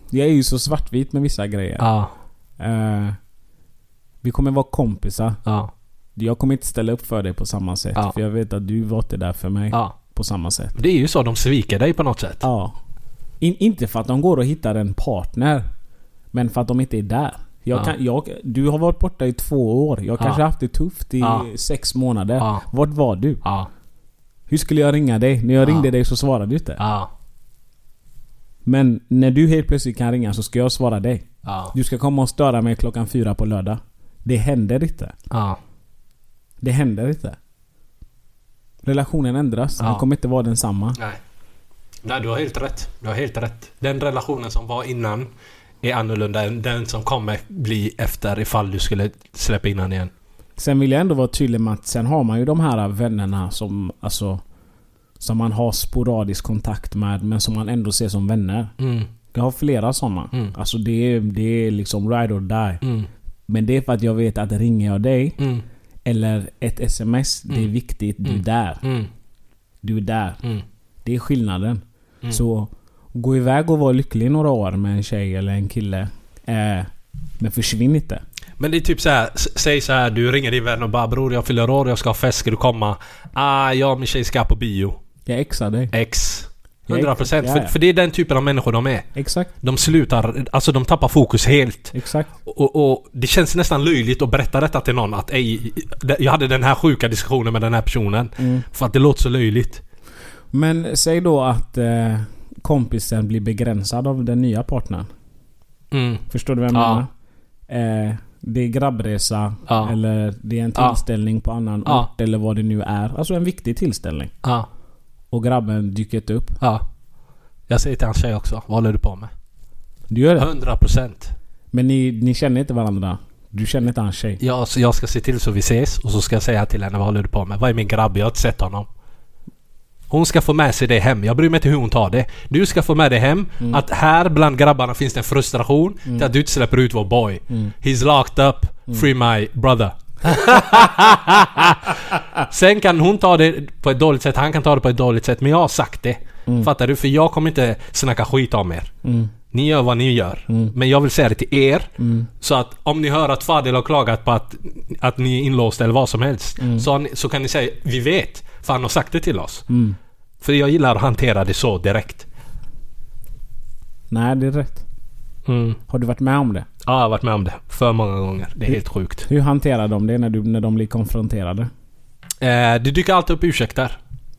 Jag är ju så svartvit med vissa grejer. Ja. Eh, vi kommer vara kompisar. Ja. Jag kommer inte ställa upp för dig på samma sätt. Ja. För jag vet att du var inte där för mig Ja. på samma sätt. Det är ju så. De sviker dig på något sätt. Ja. In, inte för att de går och hittar en partner. Men för att de inte är där. Jag Ja. kan, jag, du har varit borta i två år. Jag Ja. kanske haft det tufft i sex månader. Ja. Vart var du? Ja. Hur skulle jag ringa dig? När jag Ja. ringde dig så svarade du inte. Ja. Men när du helt plötsligt kan ringa så ska jag svara dig. Du ska komma och störa mig klockan fyra på lördag. Det händer inte. Ja. Det händer inte. Relationen ändras. Ja. Den kommer inte vara densamma. Nej. Nej, du har helt rätt. Du har helt rätt. Den relationen som var innan är annorlunda än den som kommer bli efter ifall du skulle släppa in han igen. Sen vill jag ändå vara tydlig med att sen har man ju de här vännerna som alltså... Som man har sporadisk kontakt med men som man ändå ser som vänner. Mm. Jag har flera sådana. Mm. Alltså det är, det är liksom ride or die. Mm. Men det är för att jag vet att ringer jag dig Mm. eller ett sms, det är Mm. viktigt. Du är Mm. där. Mm. Du är där. Det är skillnaden. Så gå iväg och vara lycklig några år med en tjej eller en kille. Eh, men försvinn inte. Men det är typ så här, säg så här, du ringer din vän och bara bror jag fyller år, jag ska ha fest, ska du komma? Ah, jag och min tjej ska på bio. Jag exar dig. X. Jag 100% procent. För, för det är den typen av människor de är. Exakt. De slutar, alltså de tappar fokus helt. Exakt. Och, och det känns nästan löjligt att berätta detta till någon att ej, jag hade den här sjuka diskussionen med den här personen. Mm. För att det låter så löjligt. Men säg då att eh, kompisen blir begränsad av den nya partnern. Mm. Förstår du vad jag Ja. menar? Eh, det är grabbresa Ja. eller det är en Ja. tillställning på annan Ja. ort eller vad det nu är. Alltså en viktig tillställning. Ja. Och grabben dyker inte upp. Ja. Jag säger till hans tjej också, vad håller du på med? Du gör det? 100%. Men ni, ni känner inte varandra? Du känner inte hans tjej? Jag, så jag ska se till så vi ses och så ska jag säga till henne, vad håller du på med? Vad är min grabb? Jag har inte sett honom. Hon ska få med sig det hem. Jag bryr mig inte hur hon tar det. Du ska få med det hem. Att här bland grabbarna finns det en frustration till att du inte släpper ut vår boy. He's locked up. Free my brother. Sen kan hon ta det på ett dåligt sätt, han kan ta det på ett dåligt sätt. Men jag har sagt det. Fattar du? För jag kommer inte snacka skit om er. Ni gör vad ni gör. Men jag vill säga det till er. Så att om ni hör att Fadil har klagat på att, att ni är inlåsta eller vad som helst. Så, har ni, så kan ni säga vi vet. För han har sagt det till oss. För jag gillar att hantera det så direkt. Nej, det är rätt. Mm. Har du varit med om det? Ja, jag har varit med om det. För många gånger. Det är helt sjukt. Hur hanterar de det när, du, när de blir konfronterade? Eh, det dyker alltid upp ursäkter.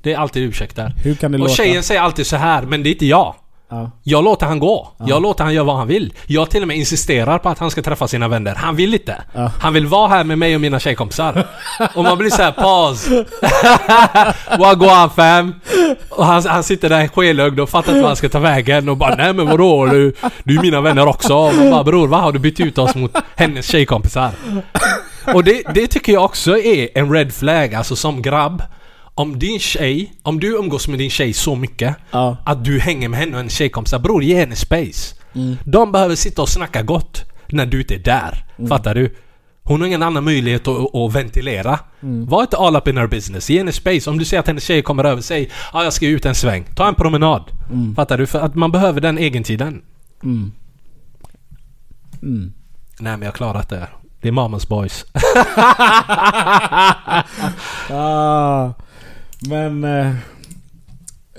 Det är alltid ursäkter. Hur kan det Och låta? tjejen säger alltid så här men det är inte jag. Ja. Jag låter han gå. Jag låter han göra vad han vill. Jag till och med insisterar på att han ska träffa sina vänner. Han vill inte. Ja. Han vill vara här med mig och mina tjejkompisar. och man blir såhär paus. Wagwan fam. Och han, han sitter där skelögd och fattar inte vad han ska ta vägen och bara nej men vadå du, du är mina vänner också. Och man bara bror vad har du bytt ut oss mot hennes tjejkompisar? Och det, det tycker jag också är en red flag, alltså som grabb. Om din tjej, om du umgås med din tjej så mycket Ja. att du hänger med henne och hennes tjejkompisar, bror ge henne space. De behöver sitta och snacka gott när du inte är där. Fattar du? Hon har ingen annan möjlighet att, att ventilera. Var inte all up in her business. Ge henne space. Om du ser att hennes tjej kommer över, säg ah, jag ska ut en sväng. Ta en promenad. Fattar du? För att man behöver den egentiden. Mm. Mm. Nej men jag har klarat det. Det är mamas boys. Ah, men... Eh,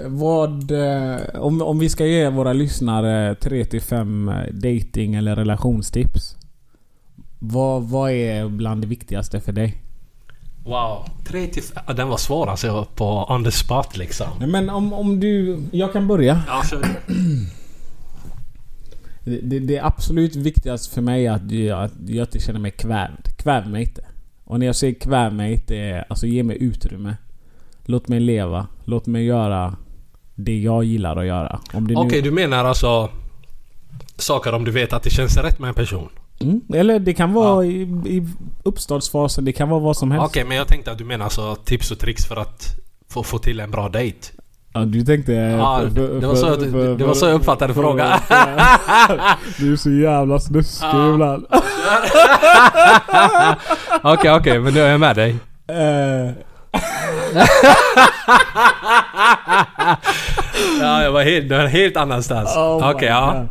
vad... Eh, om, om vi ska ge våra lyssnare 3-5 dating eller relationstips. Vad, vad är bland det viktigaste för dig? Wow. 3 till f- ja, Den var svår alltså på on the spot liksom. Nej, Men om, om du... Jag kan börja. Ja, kör. Det, det, det absolut viktigaste för mig är att jag, att jag inte känner mig kvävd. Kväv mig inte. Och när jag säger kväv mig inte är alltså ge mig utrymme. Låt mig leva. Låt mig göra det jag gillar att göra. Om det nu- Okej, du menar alltså saker om du vet att det känns rätt med en person? Mm. Eller det kan vara i, i uppstartsfasen. Det kan vara vad som helst. Okej, men jag tänkte att du menar alltså tips och tricks för att få, få till en bra dejt. Ja, du tänkte... Ja, det var så jag- det var så jag uppfattade frågan. Du är så jävla snuskig Ja. ibland. Okej, okej, men nu är jag med dig. Eh, Ja, jag var helt, jag var helt annanstans. oh Okej, my ja.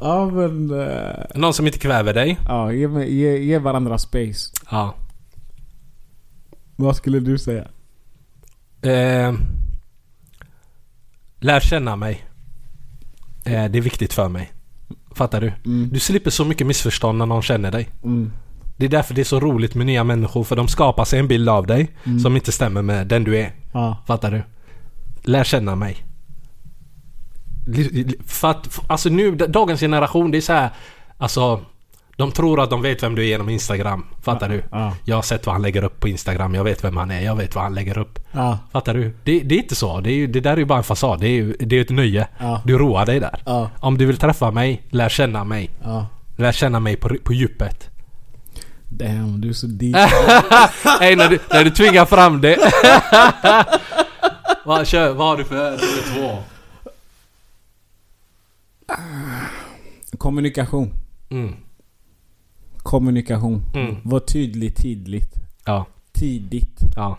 Ja men... eh, Någon som inte kväver dig? ja, ge, ge, ge varandra space. Ja. Vad skulle du säga? Eh, lär känna mig. Eh, det är viktigt för mig. Fattar du? Mm. Du slipper så mycket missförstånd när någon känner dig. Mm. Det är därför det är så roligt med nya människor för de skapar sig en bild av dig som inte stämmer med den du är. Ja. Fattar du? Lär känna mig. För att, alltså nu, dagens generation det är så här, Alltså De tror att de vet vem du är genom Instagram. Fattar du? Ja. Jag har sett vad han lägger upp på Instagram. Jag vet vem han är. Jag vet vad han lägger upp. Ja. Fattar du? Det, det är inte så. Det, är, det där är ju bara en fasad. Det är ju det är ett nöje. Ja. Du roar dig där. Ja. Om du vill träffa mig, lär känna mig. Ja. Lär känna mig på, på djupet. Damn, du är så deep. Hej när du, när du tvingar fram det. vad, kör, vad har du för nummer två? Kommunikation. Mm. Kommunikation. Mm. Var tydlig tidigt. Ja. Tidigt. Ja.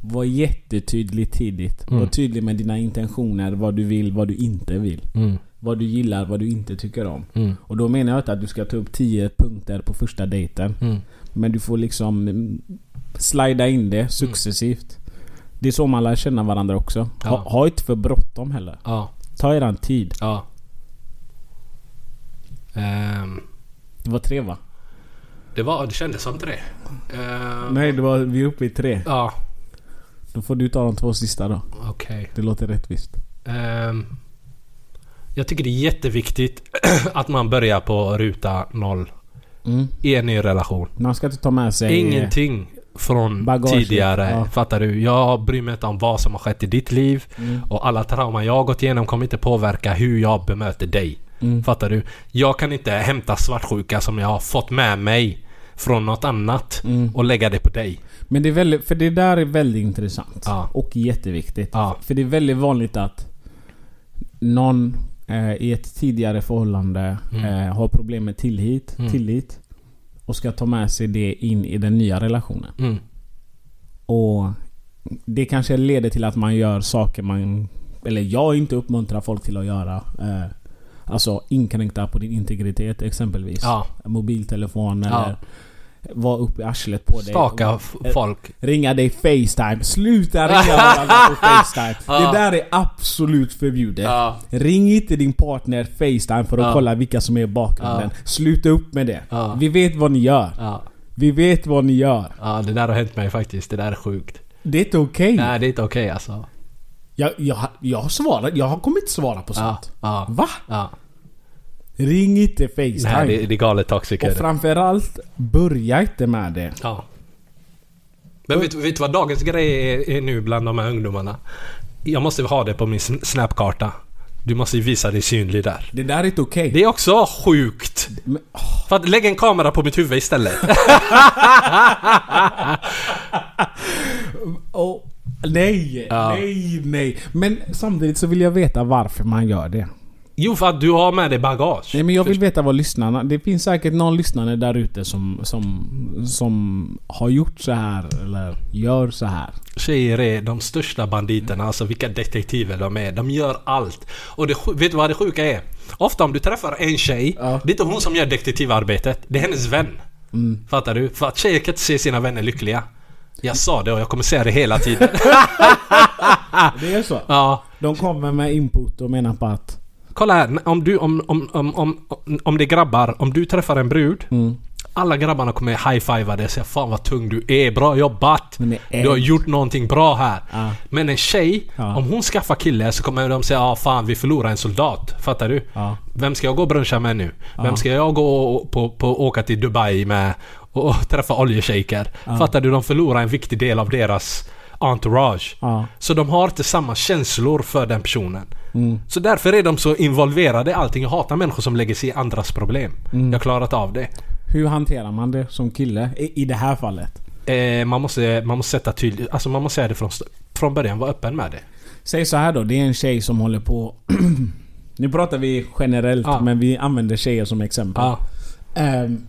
Var jättetydlig tidigt. Mm. Var tydlig med dina intentioner, vad du vill, vad du inte vill. Mm. Vad du gillar, vad du inte tycker om. Mm. Och då menar jag inte att du ska ta upp 10 punkter på första dejten. Mm. Men du får liksom mm, slida in det successivt. Det är så man lär känna varandra också. Ha, Ja. ha inte för bråttom heller. Ja. Ta eran tid. Ja. Ehm, Det var tre va? det var... Det kändes som tre. Ehm, Nej, det var, vi är uppe i tre. Ja. Då får du ta de två sista då. Okej. Det låter rättvist. Ehm, jag tycker det är jätteviktigt att man börjar på ruta noll Mm. i en ny relation. Man ska inte ta med sig... Ingenting från Bagage, tidigare. ja. Fattar du? Jag bryr mig inte om vad som har skett i ditt liv. Mm. Och alla trauman jag har gått igenom kommer inte påverka hur jag bemöter dig. Mm. Fattar du? Jag kan inte hämta svartsjuka som jag har fått med mig från något annat Mm. och lägga det på dig. Men det är väldigt, för det där är väldigt intressant. Ja. Och jätteviktigt. Ja. För det är väldigt vanligt att någon eh, i ett tidigare förhållande Mm. eh, har problem med tillit, Mm. tillit. Och ska ta med sig det in i den nya relationen. Mm. Och det kanske leder till att man gör saker man... Eller jag inte uppmuntrar folk till att göra. Eh, alltså inkräkta på din integritet exempelvis. Ja. Mobiltelefon Ja. Vara uppe i arslet på dig. Staka f- folk. Ringa dig Facetime. Sluta ringa varandra på Facetime. Ja. Det där är absolut förbjudet. Ja. Ring inte din partner Facetime för att Ja. kolla vilka som är i bakgrunden. Sluta upp med det. Vi vet vad ni gör. Vi vet vad ni gör. ja, det där har hänt mig faktiskt. Det där är sjukt. Det är inte okej. Nej, det är inte okej alltså. Jag, jag, jag har svarat. Jag har kommit svara på sånt. ja. Va? Ring inte Facetime. Nej, det, det är galet toxic. Och framförallt, börja inte med det. Ja. Men vet, vet du vad dagens grej är, är nu bland de här ungdomarna? Jag måste ha det på min sn- snapkarta. Du måste visa dig synlig där. Det där är inte okej. Det är också sjukt. Men, För att lägga en kamera på mitt huvud istället. oh, nej, Ja. nej, nej. Men samtidigt så vill jag veta varför man gör det. Jo, för att du har med dig bagage. Nej men jag vill veta vad lyssnarna... Det finns säkert någon lyssnare där ute som, som, som har gjort så här eller gör så här. Tjejer är de största banditerna, alltså vilka detektiver de är. De gör allt. Och det, vet du vad det sjuka är? Ofta om du träffar en tjej, Ja. det är inte hon som gör detektivarbetet. Det är hennes vän. Mm. Fattar du? För att tjejer kan inte se sina vänner lyckliga. Jag sa det och jag kommer säga det hela tiden. Det är så? ja. De kommer med input och menar på att... Kolla här, om du, om, om, om, om, om det är grabbar, om du träffar en brud. Mm. Alla grabbarna kommer high-fiva dig och säga Fan vad tung du är, bra jobbat! Du har gjort någonting bra här. Ja. Men en tjej, Ja. om hon skaffar kille så kommer de säga ah, fan vi förlorar en soldat. Fattar du? Ja. Vem ska jag gå och bruncha med nu? Vem ska jag gå och, på, på, åka till Dubai med och, och träffa oljeshejker? Fattar du? De förlorar en viktig del av deras entourage. Så de har inte samma känslor för den personen. Mm. Så därför är de så involverade i allting. Jag hatar människor som lägger sig i andras problem. Mm. Jag har klarat av det. Hur hanterar man det som kille? I, i det här fallet. Eh, man, måste, man måste sätta tydligt... Alltså man måste säga det från, från början. Vara öppen med det. Säg så här då, det är en tjej som håller på... nu pratar vi generellt, Ja. men vi använder tjejer som exempel. Ja. Ehm,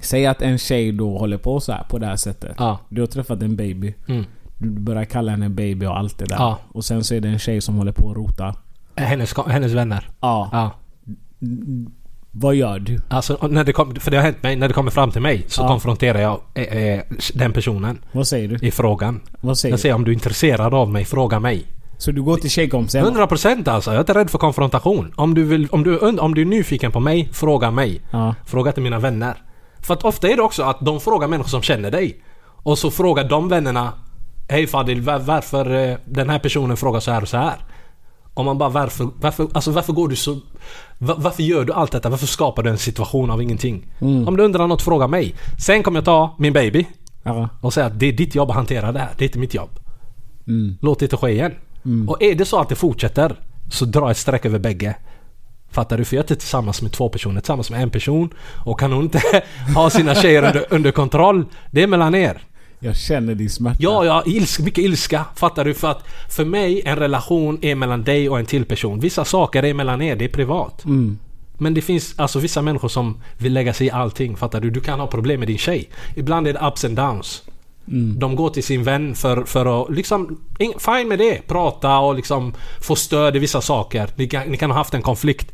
säg att en tjej då håller på så här på det här sättet. Ja. Du har träffat en baby. Mm. Du börjar kalla henne baby och allt det där. Ja. Och sen så är det en tjej som håller på och rotar. Hennes, hennes vänner. Ja. Ja. Vad gör du? Alltså, när det kom, för det har hänt mig. När det kommer fram till mig så Ja. konfronterar jag eh, eh, den personen Vad säger du? i frågan. Vad säger Jag du? säger om du är intresserad av mig, fråga mig. Så du går till tjejkompisen? 100% alltså. Jag är inte rädd för konfrontation. Om du, vill, om, du, om du är nyfiken på mig, fråga mig. Ja. Fråga till mina vänner. För att ofta är det också att de frågar människor som känner dig. Och så frågar de vännerna Hej Fadil, var, varför eh, den här personen frågar så här och så här? Om man bara varför, varför, alltså varför går du så... va- Varför gör du allt detta? Varför skapar du en situation av ingenting? Om du undrar något, fråga mig. Sen kommer jag ta min baby Ja. och säga att det är ditt jobb att hantera det här. Det är inte mitt jobb. Mm. Låt det inte ske igen. Och är det så att det fortsätter så dra ett streck över bägge. Fattar du? För jag är inte tillsammans med två personer, tillsammans med en person. Och kan hon inte ha sina tjejer under, under kontroll, det är mellan er. Jag känner din smärta. Ja, ja, ilska, mycket ilska. Fattar du? För att för mig, en relation är mellan dig och en till person. Vissa saker är mellan er, det är privat. Mm. Men det finns alltså vissa människor som vill lägga sig i allting. Fattar du? Du kan ha problem med din tjej. Ibland är det ups and downs. Mm. De går till sin vän för, för att liksom... Fine med det. Prata och liksom få stöd i vissa saker. Ni kan, ni kan ha haft en konflikt.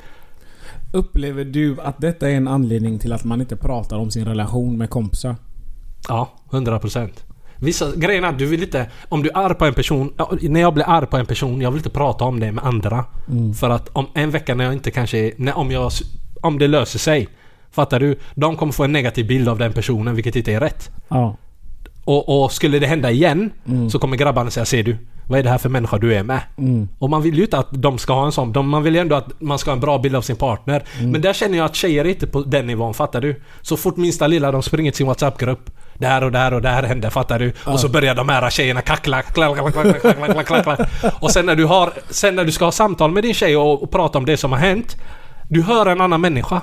Upplever du att detta är en anledning till att man inte pratar om sin relation med kompisar? Ja, 100%. Vissa grejerna, du vill inte... Om du är arg på en person... När jag blir arg på en person, jag vill inte prata om det med andra. För att om en vecka när jag inte kanske... När, om, jag, om det löser sig. Fattar du? De kommer få en negativ bild av den personen, vilket inte är rätt. Ja. Och, och skulle det hända igen så kommer grabbarna säga Ser du? Vad är det här för människa du är med? Och man vill ju inte att de ska ha en sån. De, man vill ju ändå att man ska ha en bra bild av sin partner. Men där känner jag att tjejer är inte på den nivån, fattar du? Så fort minsta lilla de springer till sin WhatsApp-grupp. Där och där och där hände, fattar du? Och så börjar de här tjejerna kackla, klack, klack, klack, klack, klack, klack, klack. Och sen när du har... Sen när du ska ha samtal med din tjej och, och prata om det som har hänt. Du hör en annan människa.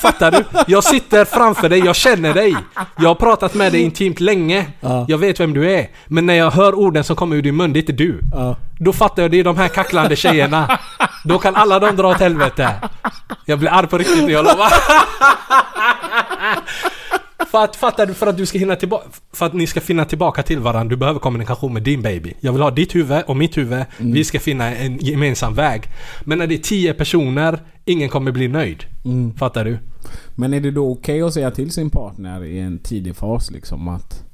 Fattar du? Jag sitter framför dig, jag känner dig. Jag har pratat med dig intimt länge. Jag vet vem du är. Men när jag hör orden som kommer ur din mun, det är inte du. Ja. Då fattar jag, det är de här kacklande tjejerna. Då kan alla de dra åt helvete. Jag blir arg på riktigt, jag lovar. För att, fattar du? För att du ska hinna tillbaka... För att ni ska finna tillbaka till varandra, du behöver kommunikation med din baby. Jag vill ha ditt huvud och mitt huvud. Vi ska finna en gemensam väg. Men när det är tio personer, ingen kommer bli nöjd. Fattar du? Men är det då okej att säga till sin partner i en tidig fas liksom att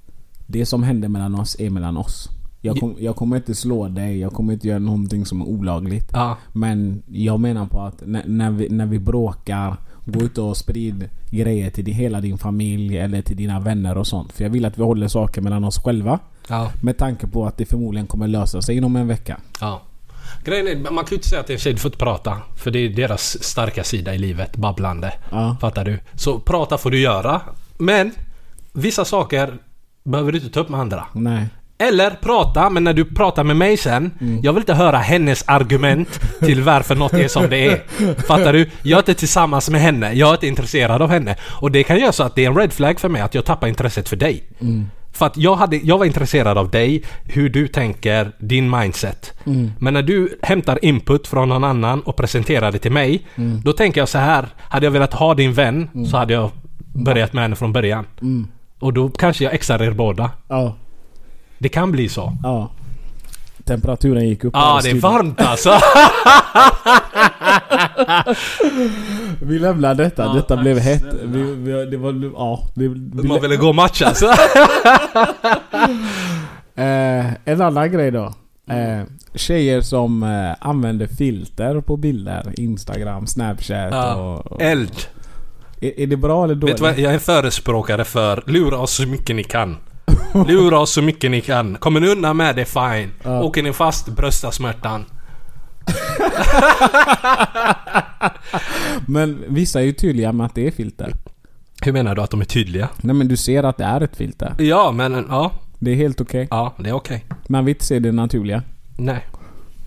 det som händer mellan oss är mellan oss? Jag, kom, jag kommer inte slå dig, jag kommer inte göra någonting som är olagligt. Ja. Men jag menar på att när, när, vi, när vi bråkar, gå ut och sprid grejer till hela din familj eller till dina vänner och sånt. För jag vill att vi håller saker mellan oss själva. Ja. Med tanke på att det förmodligen kommer lösa sig inom en vecka. Ja. Grejen är, man kan ju inte säga att en tjej du får inte prata. För det är deras starka sida i livet, babblande. Ja. Fattar du? Så prata får du göra. Men vissa saker behöver du inte ta upp med andra. Nej. Eller prata, men när du pratar med mig sen. Jag vill inte höra hennes argument till varför något är som det är. Fattar du? Jag är inte tillsammans med henne. Jag är inte intresserad av henne. Och det kan göra så att det är en red flag för mig att jag tappar intresset för dig. För att jag, hade, jag var intresserad av dig, hur du tänker, din mindset. Men när du hämtar input från någon annan och presenterar det till mig. Då tänker jag så här. Hade jag velat ha din vän så hade jag börjat med henne från början. Och då kanske jag exar er båda. Ja. Det kan bli så. Ja. Temperaturen gick upp. Ja, i det är varmt alltså. Vi lämnar detta. Ja, detta blev hett. Vi, vi, det var... Ja. Det, vi, Man ville gå och matcha alltså. Eh, en annan grej då. Eh, tjejer som eh, använder filter på bilder. Instagram, Snapchat Ja. och... och Eld. är, är det bra eller dåligt? Vet du vad? Jag är förespråkare för lura oss så mycket ni kan. Lura oss så mycket ni kan. Kommer ni undan med det, fine. Ja. Åker ni fast, brösta smärtan. Men vissa är ju tydliga med att det är filter. Hur menar du att de är tydliga? Nej men du ser att det är ett filter. Ja, men ja. Det är helt okej. Ja, det är okej. Man vill inte se det naturliga. Nej.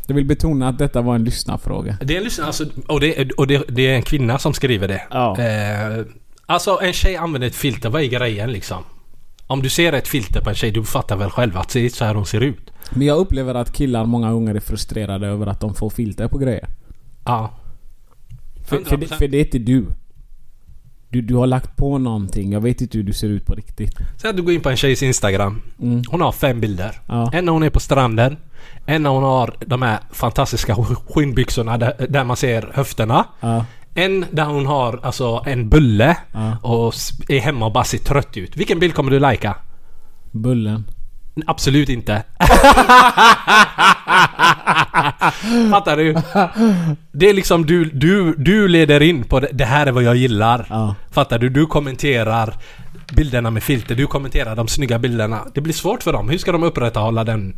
Jag vill betona att detta var en lyssnarfråga. Det är en lyssnare, alltså, och, det, och det, det är en kvinna som skriver det. Ja. Eh, alltså en tjej använder ett filter, vad är grejen liksom? Om du ser ett filter på en tjej, du fattar väl själv att det är så här hon ser ut? Men jag upplever att killar många gånger är frustrerade över att de får filter på grejer. Ja. För, för, det, 100%. för det är inte du. du. Du har lagt på någonting. Jag vet inte hur du ser ut på riktigt. Säg att du går in på en tjejs Instagram. Mm. Hon har fem bilder. Ja. En när hon är på stranden. En när hon har de här fantastiska sk- skinnbyxorna där, där man ser höfterna. Ja. En där hon har alltså en bulle Ja. och är hemma och bara ser trött ut. Vilken bild kommer du lajka? Bullen. Absolut inte. Fattar du? Det är liksom du, du, du leder in på det, det här är vad jag gillar. Ja. Fattar du? Du kommenterar bilderna med filter. Du kommenterar de snygga bilderna. Det blir svårt för dem. Hur ska de upprätthålla den?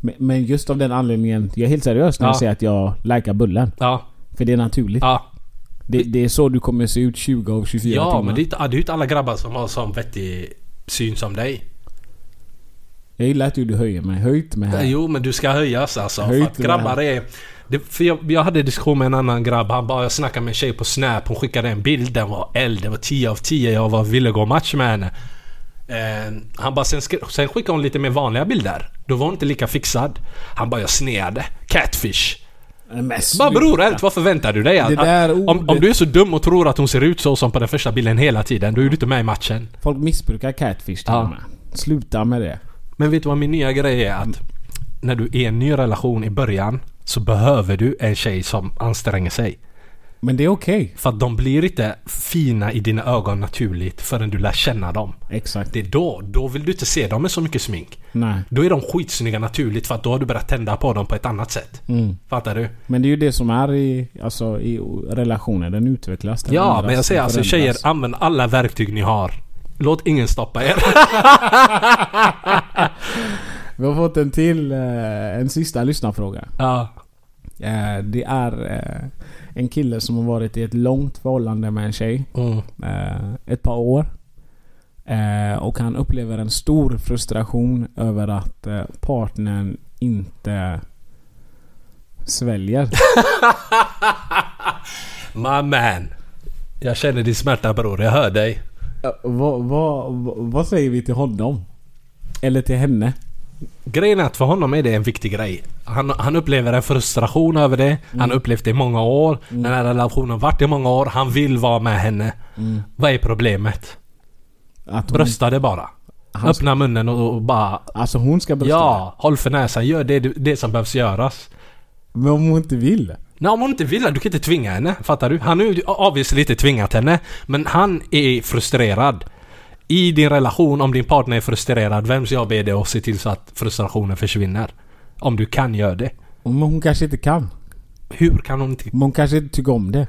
Men, men just av den anledningen. Jag är helt seriös när jag Ja. säger att jag likar bullen. Ja. För det är naturligt. Ja. Det, det är så du kommer se ut 20 av 24 Ja, timmar. men det är, inte, det är ju inte alla grabbar som har sån vettig syn som dig. Jag gillar att du höjer mig. Höj inte mig här. Jo, men du ska höjas alltså. Höj För att grabbar är... Det, för jag, jag hade en diskussion med en annan grabb. Han bara, jag snackade med en tjej på Snap. Hon skickade en bild. Den var eld. Det var 10 av 10. Jag var, ville gå match med henne. Eh, han bara, sen, sen skickade hon lite mer vanliga bilder. Då var hon inte lika fixad. Han bara, jag sneade. Catfish. Bara bror, ärligt, vad förväntar du dig? Att, där om, om du är så dum och tror att hon ser ut så som på den första bilden hela tiden, då är du inte med i matchen. Folk missbrukar catfish till Ja. med. Sluta med det. Men vet du vad min nya grej är? Att när du är i en ny relation i början så behöver du en tjej som anstränger sig. Men det är okej. För att de blir inte fina i dina ögon naturligt förrän du lär känna dem. Exakt. Det är då, då vill du inte se dem med så mycket smink. Nej. Då är de skitsnygga naturligt för att då har du börjat tända på dem på ett annat sätt. Mm. Fattar du? Men det är ju det som är i, alltså, i relationer. Den utvecklas. Den Ja, men jag säger alltså tjejer, använd alla verktyg ni har. Låt ingen stoppa er. Vi har fått en till, eh, en sista lyssnarfråga. ja. Eh, det är eh, en kille som har varit i ett långt förhållande med en tjej. Mm. eh, ett par år. Eh, och han upplever en stor frustration över att eh, partnern inte sväljer. My man. Jag känner din smärta bror, jag hör dig. Eh, vad, vad, vad- vad säger vi till honom? Eller till henne? Grejen är att för honom är det en viktig grej. Han, han upplever en frustration över det. Han har upplevt det i många år. Den här relationen har varit i många år. Han vill vara med henne. Vad är problemet? Att hon, Brösta det bara. Han- Öppna munnen och, och bara... Alltså hon ska brösta Ja, håll för näsan. Gör det, det som behövs göras. Men om hon inte vill? Nej, om hon inte vill, du kan inte tvinga henne. Fattar du? Han har ju obviously lite tvingat henne. Men han är frustrerad. I din relation, om din partner är frustrerad, vems jobb är det att se till så att frustrationen försvinner? Om du kan, gör det. Men hon kanske inte kan. Hur kan hon inte... Men hon kanske inte tycker om det.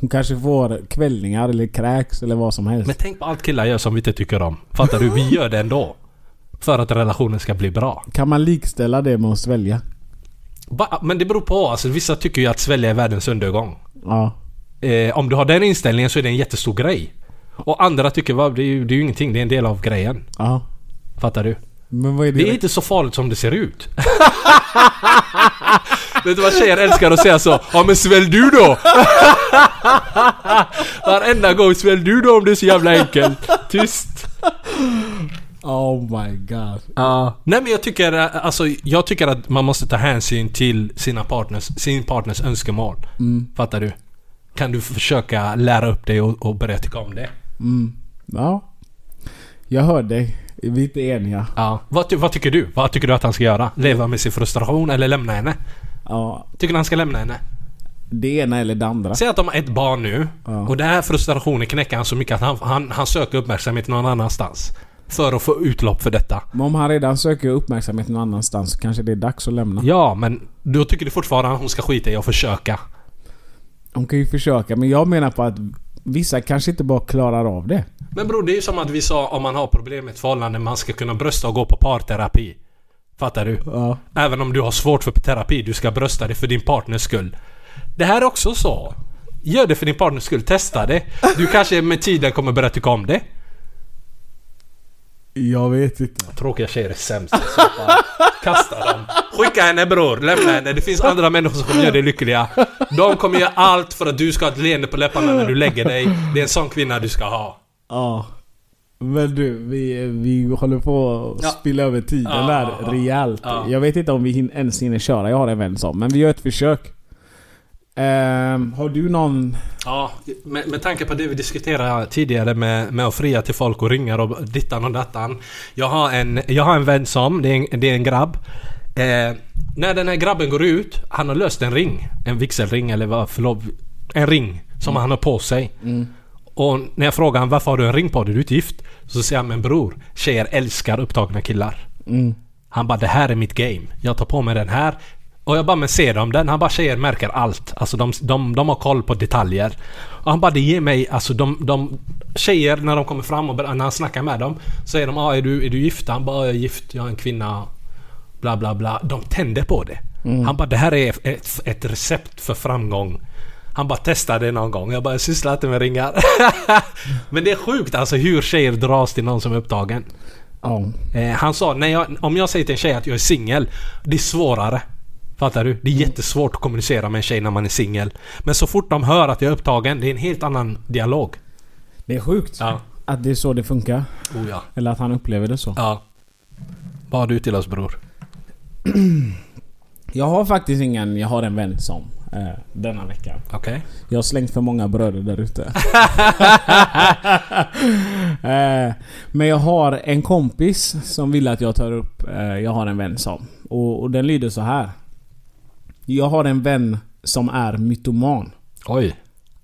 Hon kanske får kvällningar eller kräks eller vad som helst. Men tänk på allt killar gör som vi inte tycker om. Fattar du? Vi gör det ändå. För att relationen ska bli bra. Kan man likställa det med att svälja? Ba- Men det beror på. Alltså, vissa tycker ju att svälja är världens undergång. Ja. Eh, om du har den inställningen så är det en jättestor grej. Och andra tycker va, det är, ju, det är ju ingenting, det är en del av grejen. Ja. Fattar du? Men vad är det? Det är inte så farligt som det ser ut. Vet du vad tjejer älskar att säga så? Ja men svälj du då! Varenda gång svälj du då om det är så jävla enkelt. Tyst. Oh my god. Ja. Nej men jag tycker, eh, alltså, jag tycker att man måste ta hänsyn till sina partners, sin partners önskemål. Fattar du? Kan du försöka lära upp dig och, och börja tycka om det? Ja. Jag hör dig. Vi är inte eniga. Ja. Vad, vad tycker du? Vad tycker du att han ska göra? Leva med sin frustration eller lämna henne? Ja. Tycker du han ska lämna henne? Det ena eller det andra. Säg att de har ett barn nu Ja. och den här frustrationen knäcker han så mycket att han, han, han söker uppmärksamhet någon annanstans. För att få utlopp för detta. Men om han redan söker uppmärksamhet någon annanstans så kanske det är dags att lämna. Ja, men då tycker du fortfarande att hon ska skita i att försöka. Hon kan ju försöka men jag menar på att vissa kanske inte bara klarar av det. Men bror, det är ju som att vi sa om man har problem med ett förhållande, man ska kunna brösta och gå på parterapi. Fattar du? Ja. Även om du har svårt för terapi, du ska brösta det för din partners skull. Det här är också så. Gör det för din partners skull, testa det. Du kanske med tiden kommer börja tycka om det. Jag vet inte. Tråkiga tjejer är sämst. Kasta dem. Skicka henne bror, lämna henne. Det finns andra människor som kommer göra dig lyckliga. De kommer göra allt för att du ska ha ett leende på läpparna när du lägger dig. Det är en sån kvinna du ska ha. Ja. Men du, vi, vi håller på att Ja. spilla över tiden Ja, där ja. rejält. Ja. Jag vet inte om vi hin- ens hinner köra. Jag har en vän som. Men vi gör ett försök. Ehm, har du någon... Ja, med, med tanke på det vi diskuterade tidigare med, med att fria till folk och ringa och dittan och dattan. Jag har en, jag har en vän som, det är en, det är en grabb. Eh, när den här grabben går ut, han har löst en ring. En vigselring eller vad, förlåt. En ring som han har på sig. Och när jag frågar honom varför har du en ring på dig? Du är inte gift. Så säger han men bror, tjejer älskar upptagna killar. Han bara det här är mitt game. Jag tar på mig den här. Och jag bara men ser de den? Han bara tjejer märker allt. Alltså de, de, de har koll på detaljer. Och han bara det ger mig, alltså de, de Tjejer när de kommer fram och när han snackar med dem. Säger de ah, är, du, är du gift? Han bara jag är gift, jag är en kvinna. Bla bla bla. De tänder på det. Han bara det här är ett, ett recept för framgång. Han bara testade det någon gång. Jag bara jag sysslar inte med ringar. men det är sjukt alltså hur tjejer dras till någon som är upptagen. Ja. Eh, han sa, när jag, om jag säger till en tjej att jag är singel, det är svårare. Fattar du? Det är jättesvårt att kommunicera med en tjej när man är singel. Men så fort de hör att jag är upptagen, det är en helt annan dialog. Det är sjukt. Ja. Att det är så det funkar. Oh ja. Eller att han upplever det så. Ja. Vad har du till oss bror? Jag har faktiskt ingen... Jag har en vän som. Eh, denna veckan. Okej. Jag har slängt för många bröder där ute. eh, men jag har en kompis som vill att jag tar upp... Eh, jag har en vän som. Och, och den lyder så här. Jag har en vän som är mytoman. Oj.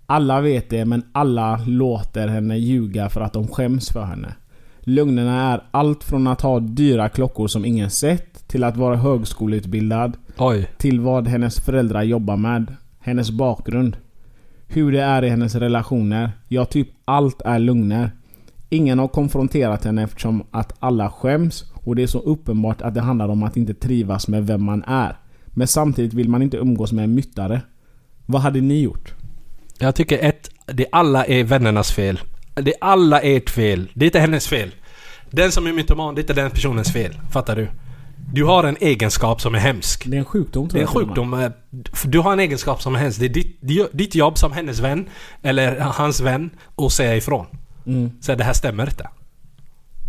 Alla vet det men alla låter henne ljuga för att de skäms för henne. Lögnerna är allt från att ha dyra klockor som ingen sett till att vara högskoleutbildad Oj. till vad hennes föräldrar jobbar med, hennes bakgrund, hur det är i hennes relationer. Ja, typ allt är lögner. Ingen har konfronterat henne eftersom att alla skäms och det är så uppenbart att det handlar om att inte trivas med vem man är. Men samtidigt vill man inte umgås med en myttare. Vad hade ni gjort? Jag tycker ett, det alla är vännernas fel. Det alla är ert fel. Det är inte hennes fel. Den som är mytoman, det är inte den personens fel. Fattar du? Du har en egenskap som är hemsk. Det är en sjukdom tror Det är en jag. sjukdom. eh, Du har en egenskap som är hennes. Det är ditt, ditt jobb som hennes vän, eller hans vän, att säga ifrån. Mm. Så det här stämmer inte.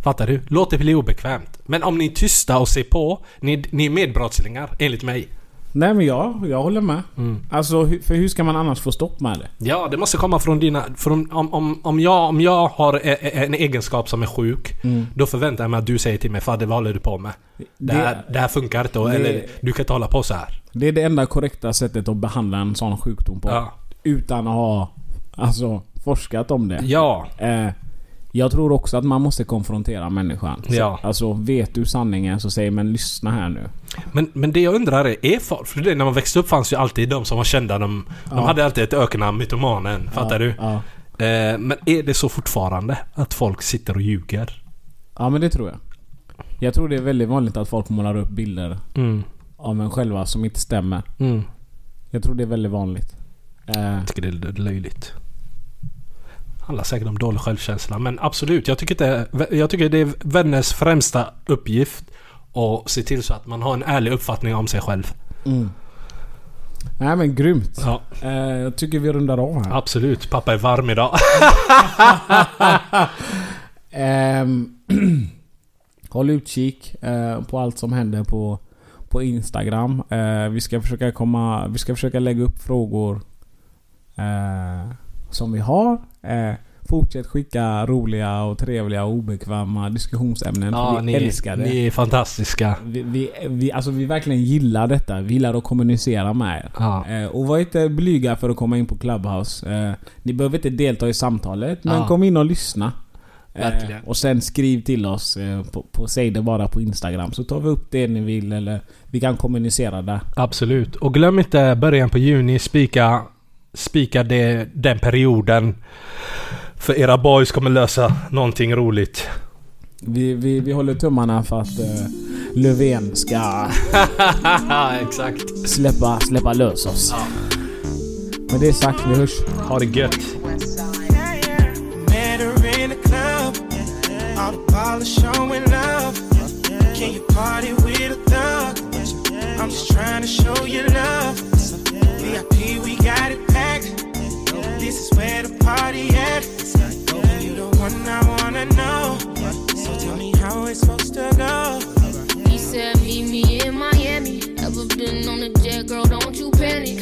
Fattar du? Låt det bli obekvämt. Men om ni är tysta och ser på, ni, ni är medbrottslingar, enligt mig. Nej men jag, jag håller med. Mm. Alltså, för hur ska man annars få stopp med det? Ja, det måste komma från dina... Från, om, om, om, jag, om jag har e- e- en egenskap som är sjuk, då förväntar jag mig att du säger till mig Fadde, vad håller du på med? Det, här, det här funkar inte, det- eller du kan inte hålla på så här. Det är det enda korrekta sättet att behandla en sån sjukdom på. Ja. Utan att ha alltså, forskat om det. Ja, Eh, jag tror också att man måste konfrontera människan. Så, Ja. Alltså, vet du sanningen så säg men lyssna här nu. men, men det jag undrar är, är folk... För det, när man växte upp fanns ju alltid de som var kända, de, de hade alltid ett öknamn, mytomanen. Fattar du? Ja. Eh, men är det så fortfarande? Att folk sitter och ljuger? ja men det tror jag. Jag tror det är väldigt vanligt att folk målar upp bilder Mm. av en själva som inte stämmer. Mm. Jag tror det är väldigt vanligt. Eh, Jag tycker det är löjligt. Handlar säkert om dålig självkänsla. Men absolut, jag tycker, det, jag tycker det är vänners främsta uppgift att se till så att man har en ärlig uppfattning om sig själv. mm. Nej men grymt. Ja, Eh, jag tycker vi rundar av här. absolut. Pappa är varm idag. Ehm, håll utkik eh, på allt som händer på, på Instagram. Eh, vi, ska försöka komma, vi ska försöka lägga upp frågor eh, som vi har. Eh, fortsätt skicka roliga och trevliga och obekväma diskussionsämnen. Ja, vi ni, älskar det. ni är fantastiska. Vi, vi, vi, alltså vi verkligen gillar detta. Vi gillar att kommunicera med er. Ja. Eh, och var inte blyga för att komma in på Clubhouse. Eh, ni behöver inte delta i samtalet, men Ja. kom in och lyssna. Eh, Verkligen. och sen skriv till oss eh, på, på Säg det bara på Instagram så tar vi upp det ni vill eller vi kan kommunicera där. Absolut. Och glöm inte början på juni spika, spika det, den perioden. För era boys kommer lösa någonting roligt. Vi, vi, vi håller tummarna för att eh, Löfven ska Exakt. släppa, släppa lös oss. Med det sagt, vi hörs. Ha det gött. I'm just trying to show you love. VIP, we got it. This is where the party at. Oh, you the one I wanna know. So tell me how it's supposed to go. He said, Meet me in Miami. Ever been on a jet, girl? Don't you panic.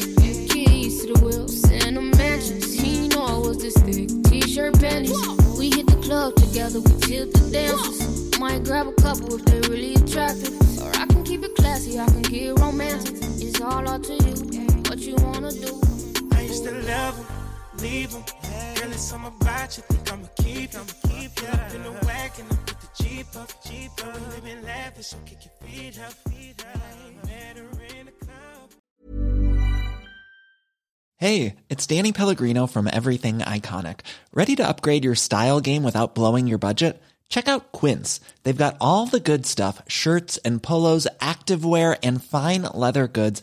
Keys to the wheels and the mansions. He know I was this thick. T-shirt panties. We hit the club together. We tilt the dancers. Might grab a couple if they're really attractive. Or I can keep it classy. I can get romantic. It's all up to you. What you wanna do? I used to love him, leave. Girl, it's something about you. Think I'ma keep. Keep you up in the wagon. I put the Jeep up, Jeep up. Living lavish, kick your feet up, feet up. In club. Hey, it's Danny Pellegrino from Everything Iconic. Ready to upgrade your style game without blowing your budget? Check out Quince. They've got all the good stuff shirts and polos, activewear, and fine leather goods,